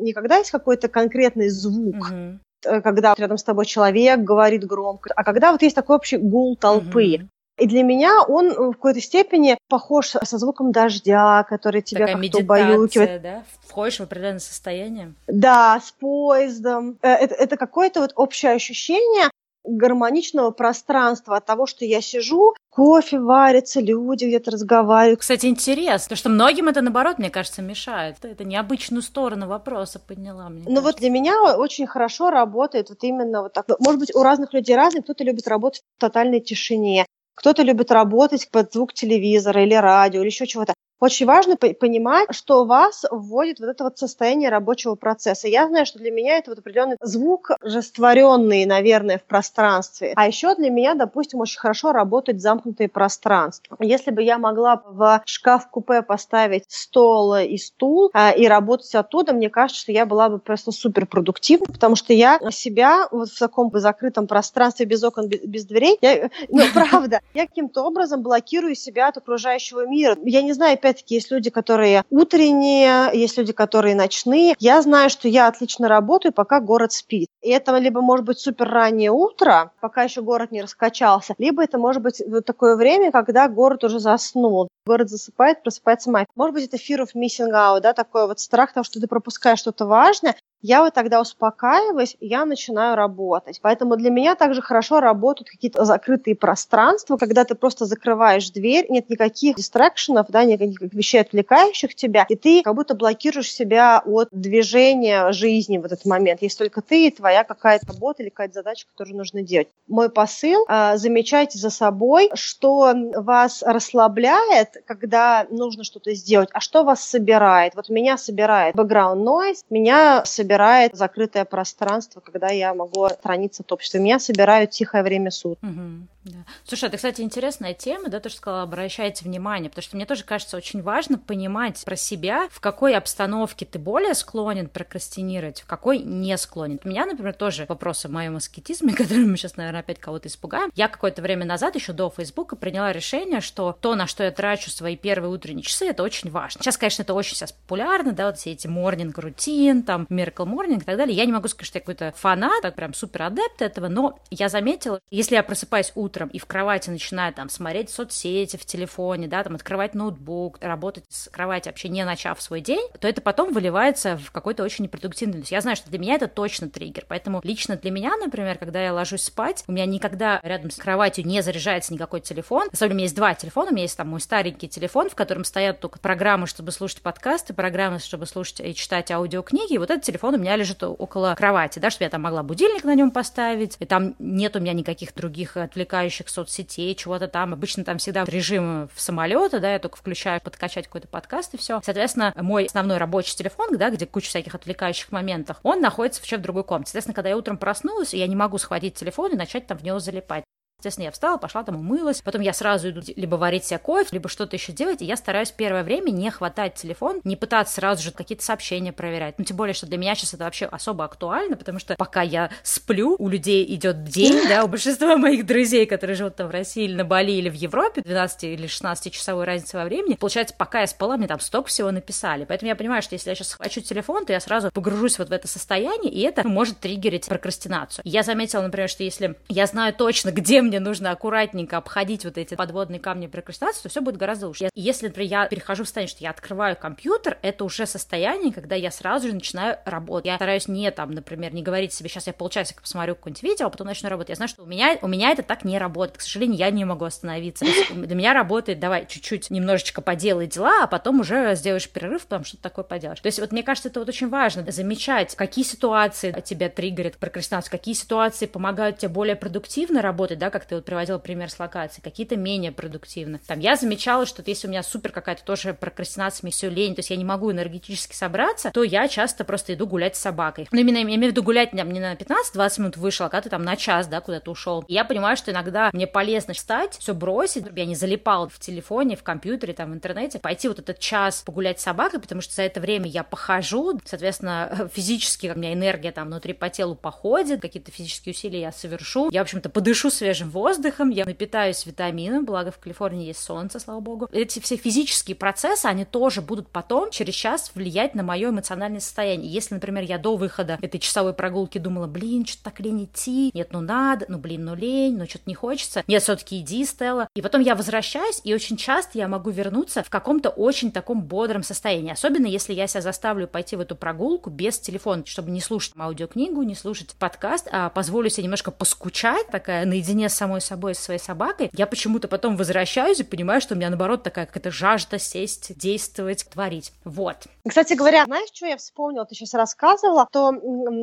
не когда есть какой-то конкретный звук, mm-hmm когда рядом с тобой человек говорит громко, а когда вот есть такой общий гул толпы. Mm-hmm. И для меня он в какой-то степени похож со звуком дождя, который тебя Такая как-то убаюкивает. да? Входишь в определенное состояние? Да, с поездом. Э, это, это какое-то вот общее ощущение, гармоничного пространства от того, что я сижу, кофе варится, люди где-то разговаривают. Кстати, интересно, что многим это, наоборот, мне кажется, мешает. Это необычную сторону вопроса подняла. Мне ну вот для меня очень хорошо работает вот именно вот так. Может быть, у разных людей разные. Кто-то любит работать в тотальной тишине, кто-то любит работать под звук телевизора или радио или еще чего-то. Очень важно понимать, что вас вводит в это вот состояние рабочего процесса. Я знаю, что для меня это вот определенный звук, растворенный, наверное, в пространстве. А еще для меня, допустим, очень хорошо работает замкнутое пространство. Если бы я могла в шкаф-купе поставить стол и стул а, и работать оттуда, мне кажется, что я была бы просто супер продуктивна, потому что я себя вот в таком закрытом пространстве без окон, без дверей, я, ну, (laughs) правда, я каким-то образом блокирую себя от окружающего мира. Я не знаю, опять опять-таки, есть люди, которые утренние, есть люди, которые ночные. Я знаю, что я отлично работаю, пока город спит. И это либо может быть супер раннее утро, пока еще город не раскачался, либо это может быть вот такое время, когда город уже заснул. Город засыпает, просыпается мать. Может быть, это fear of missing out, да, такой вот страх того, что ты пропускаешь что-то важное, я вот тогда успокаиваюсь, и я начинаю работать. Поэтому для меня также хорошо работают какие-то закрытые пространства, когда ты просто закрываешь дверь, нет никаких дистракшенов, да, никаких вещей, отвлекающих тебя, и ты как будто блокируешь себя от движения жизни в этот момент. Есть только ты и твоя какая-то работа или какая-то задача, которую нужно делать. Мой посыл э, – замечайте за собой, что вас расслабляет, когда нужно что-то сделать, а что вас собирает. Вот меня собирает background noise, меня собирает собирает закрытое пространство, когда я могу храниться в обществе. Меня собирают тихое время суток. Угу. Да. Слушай, это, кстати, интересная тема, да, то, что сказала, обращайте внимание, потому что мне тоже кажется очень важно понимать про себя, в какой обстановке ты более склонен прокрастинировать, в какой не склонен. У меня, например, тоже вопросы о моем аскетизме, (laughs) который мы сейчас, наверное, опять кого-то испугаем. Я какое-то время назад, еще до Фейсбука, приняла решение, что то, на что я трачу свои первые утренние часы, это очень важно. Сейчас, конечно, это очень сейчас популярно, да, вот все эти morning рутин, там, miracle morning и так далее. Я не могу сказать, что я какой-то фанат, так прям супер адепт этого, но я заметила, если я просыпаюсь утром утром и в кровати начинает там смотреть соцсети в телефоне, да, там открывать ноутбук, работать с кровати вообще не начав свой день, то это потом выливается в какой-то очень непродуктивный. Я знаю, что для меня это точно триггер. Поэтому лично для меня, например, когда я ложусь спать, у меня никогда рядом с кроватью не заряжается никакой телефон. Деле у меня есть два телефона. У меня есть там мой старенький телефон, в котором стоят только программы, чтобы слушать подкасты, программы, чтобы слушать и читать аудиокниги. И вот этот телефон у меня лежит около кровати, да, чтобы я там могла будильник на нем поставить. И там нет у меня никаких других отвлекающих отвлекающих соцсетей, чего-то там. Обычно там всегда режим в самолета, да, я только включаю подкачать какой-то подкаст и все. Соответственно, мой основной рабочий телефон, да, где куча всяких отвлекающих моментов, он находится вообще в другой комнате. Соответственно, когда я утром проснулась, я не могу схватить телефон и начать там в него залипать. Естественно, я встала, пошла там умылась, потом я сразу иду либо варить себе кофе, либо что-то еще делать, и я стараюсь первое время не хватать телефон, не пытаться сразу же какие-то сообщения проверять. Ну, тем более, что для меня сейчас это вообще особо актуально, потому что пока я сплю, у людей идет день, да, у большинства моих друзей, которые живут там в России или на Бали или в Европе, 12 или 16 часовой разницы во времени, получается, пока я спала, мне там столько всего написали. Поэтому я понимаю, что если я сейчас схвачу телефон, то я сразу погружусь вот в это состояние, и это может триггерить прокрастинацию. Я заметила, например, что если я знаю точно, где мне нужно аккуратненько обходить вот эти подводные камни прокрастинации, то все будет гораздо лучше. Если, например, я перехожу в состояние, что я открываю компьютер, это уже состояние, когда я сразу же начинаю работать. Я стараюсь не там, например, не говорить себе, сейчас я полчасика посмотрю какое-нибудь видео, а потом начну работать. Я знаю, что у меня, у меня это так не работает. К сожалению, я не могу остановиться. Для меня работает, давай чуть-чуть немножечко поделай дела, а потом уже сделаешь перерыв, там что-то такое поделаешь. То есть вот мне кажется, это вот очень важно, замечать, какие ситуации тебя триггерят прокрастинацию, какие ситуации помогают тебе более продуктивно работать, да, как ты вот приводила пример с локацией, какие-то менее продуктивны. Там я замечала, что если у меня супер какая-то тоже прокрастинация, мне все лень, то есть я не могу энергетически собраться, то я часто просто иду гулять с собакой. Но именно я имею в виду гулять там, не на 15-20 минут вышел, а когда ты там на час, да, куда-то ушел. И я понимаю, что иногда мне полезно встать, все бросить, чтобы я не залипал в телефоне, в компьютере, там, в интернете, пойти вот этот час погулять с собакой, потому что за это время я похожу, соответственно, (laughs) физически у меня энергия там внутри по телу походит, какие-то физические усилия я совершу, я, в общем-то, подышу свежим воздухом, я напитаюсь витамином, благо в Калифорнии есть солнце, слава богу. Эти все физические процессы, они тоже будут потом через час влиять на мое эмоциональное состояние. Если, например, я до выхода этой часовой прогулки думала, блин, что-то так лень идти, нет, ну надо, ну блин, ну лень, ну что-то не хочется, нет, все-таки иди, Стелла. И потом я возвращаюсь, и очень часто я могу вернуться в каком-то очень таком бодром состоянии, особенно если я себя заставлю пойти в эту прогулку без телефона, чтобы не слушать аудиокнигу, не слушать подкаст, а позволю себе немножко поскучать, такая наедине с самой собой, со своей собакой, я почему-то потом возвращаюсь и понимаю, что у меня, наоборот, такая какая-то жажда сесть, действовать, творить. Вот. Кстати говоря, знаешь, что я вспомнила? Ты сейчас рассказывала, то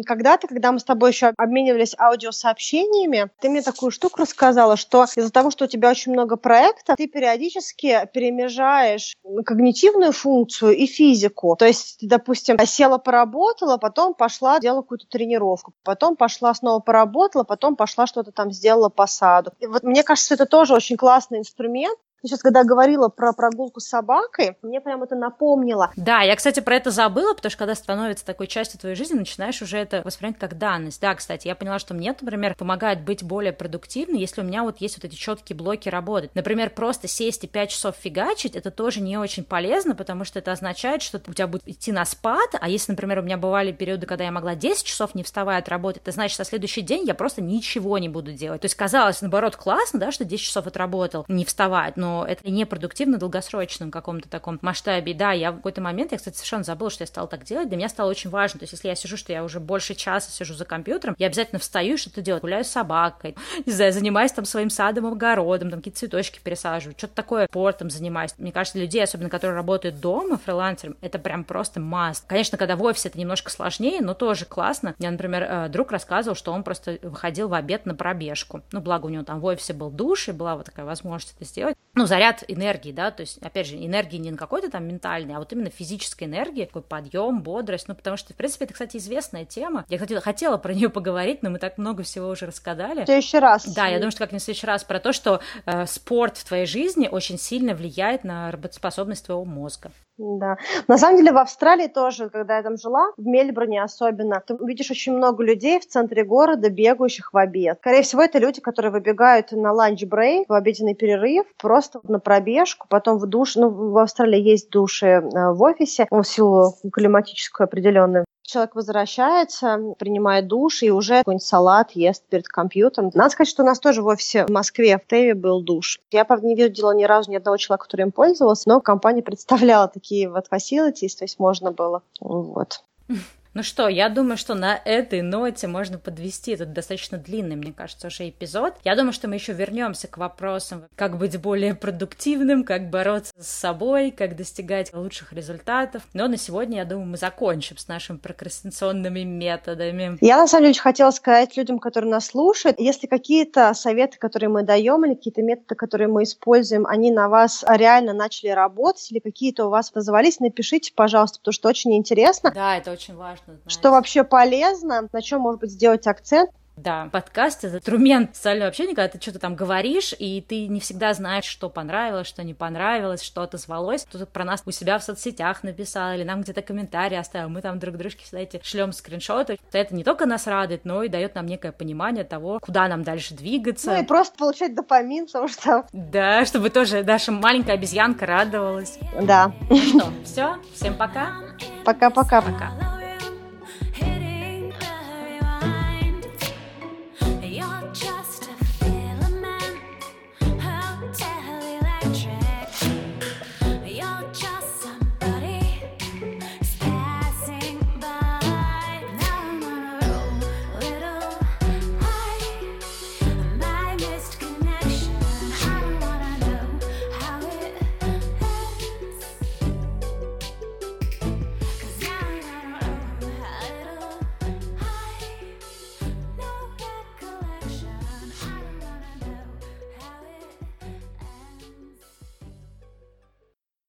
когда-то, когда мы с тобой еще обменивались аудиосообщениями, ты мне такую штуку рассказала, что из-за того, что у тебя очень много проектов, ты периодически перемежаешь когнитивную функцию и физику. То есть, допустим, села, поработала, потом пошла, делала какую-то тренировку, потом пошла снова поработала, потом пошла что-то там сделала по саду. И вот мне кажется, это тоже очень классный инструмент, Сейчас, когда говорила про прогулку с собакой, мне прям это напомнило. Да, я, кстати, про это забыла, потому что когда становится такой частью твоей жизни, начинаешь уже это воспринимать как данность. Да, кстати, я поняла, что мне, например, помогает быть более продуктивной, если у меня вот есть вот эти четкие блоки работы. Например, просто сесть и 5 часов фигачить, это тоже не очень полезно, потому что это означает, что у тебя будет идти на спад, а если, например, у меня бывали периоды, когда я могла 10 часов не вставая от работы, это значит, что следующий день я просто ничего не буду делать. То есть казалось, наоборот, классно, да, что 10 часов отработал, не вставать, но но это непродуктивно в долгосрочном каком-то таком масштабе. Да, я в какой-то момент, я, кстати, совершенно забыла, что я стала так делать, для меня стало очень важно. То есть, если я сижу, что я уже больше часа сижу за компьютером, я обязательно встаю и что-то делаю. Гуляю с собакой, (laughs) не знаю, занимаюсь там своим садом, огородом, там какие-то цветочки пересаживаю, что-то такое спортом занимаюсь. Мне кажется, людей, особенно которые работают дома фрилансером, это прям просто маст. Конечно, когда в офисе это немножко сложнее, но тоже классно. Мне, например, э, друг рассказывал, что он просто выходил в обед на пробежку. Ну, благо у него там в офисе был душ, и была вот такая возможность это сделать ну, заряд энергии, да, то есть, опять же, энергии не на какой-то там ментальный, а вот именно физической энергии, такой подъем, бодрость, ну, потому что, в принципе, это, кстати, известная тема. Я, кстати, хотела про нее поговорить, но мы так много всего уже рассказали. В следующий раз. Да, я думаю, что как-нибудь в следующий раз про то, что э, спорт в твоей жизни очень сильно влияет на работоспособность твоего мозга. Да. На самом деле в Австралии тоже, когда я там жила, в Мельбурне особенно, ты видишь очень много людей в центре города, бегающих в обед. Скорее всего, это люди, которые выбегают на lunch break, в обеденный перерыв, просто на пробежку, потом в душ. Ну, в Австралии есть души э, в офисе, в силу климатическую определенную человек возвращается, принимает душ и уже какой-нибудь салат ест перед компьютером. Надо сказать, что у нас тоже в офисе в Москве в Теве был душ. Я, правда, не видела ни разу ни одного человека, который им пользовался, но компания (laughs) представляла такие вот facilities, то есть можно было. Вот. Ну что, я думаю, что на этой ноте можно подвести этот достаточно длинный, мне кажется, уже эпизод. Я думаю, что мы еще вернемся к вопросам, как быть более продуктивным, как бороться с собой, как достигать лучших результатов. Но на сегодня, я думаю, мы закончим с нашими прокрастинационными методами. Я, на самом деле, очень хотела сказать людям, которые нас слушают, если какие-то советы, которые мы даем, или какие-то методы, которые мы используем, они на вас реально начали работать, или какие-то у вас отозвались, напишите, пожалуйста, потому что очень интересно. Да, это очень важно знать. Что вообще полезно, на чем, может быть, сделать акцент. Да, подкаст — это инструмент социального общения, когда ты что-то там говоришь, и ты не всегда знаешь, что понравилось, что не понравилось, что отозвалось. Кто-то про нас у себя в соцсетях написал, или нам где-то комментарий оставил. Мы там друг дружке, кстати, шлем скриншоты. Это не только нас радует, но и дает нам некое понимание того, куда нам дальше двигаться. Ну и просто получать допамин, потому что... Да, чтобы тоже наша маленькая обезьянка радовалась. Да. Ну что, все, всем пока. Пока-пока. Пока. -пока. пока.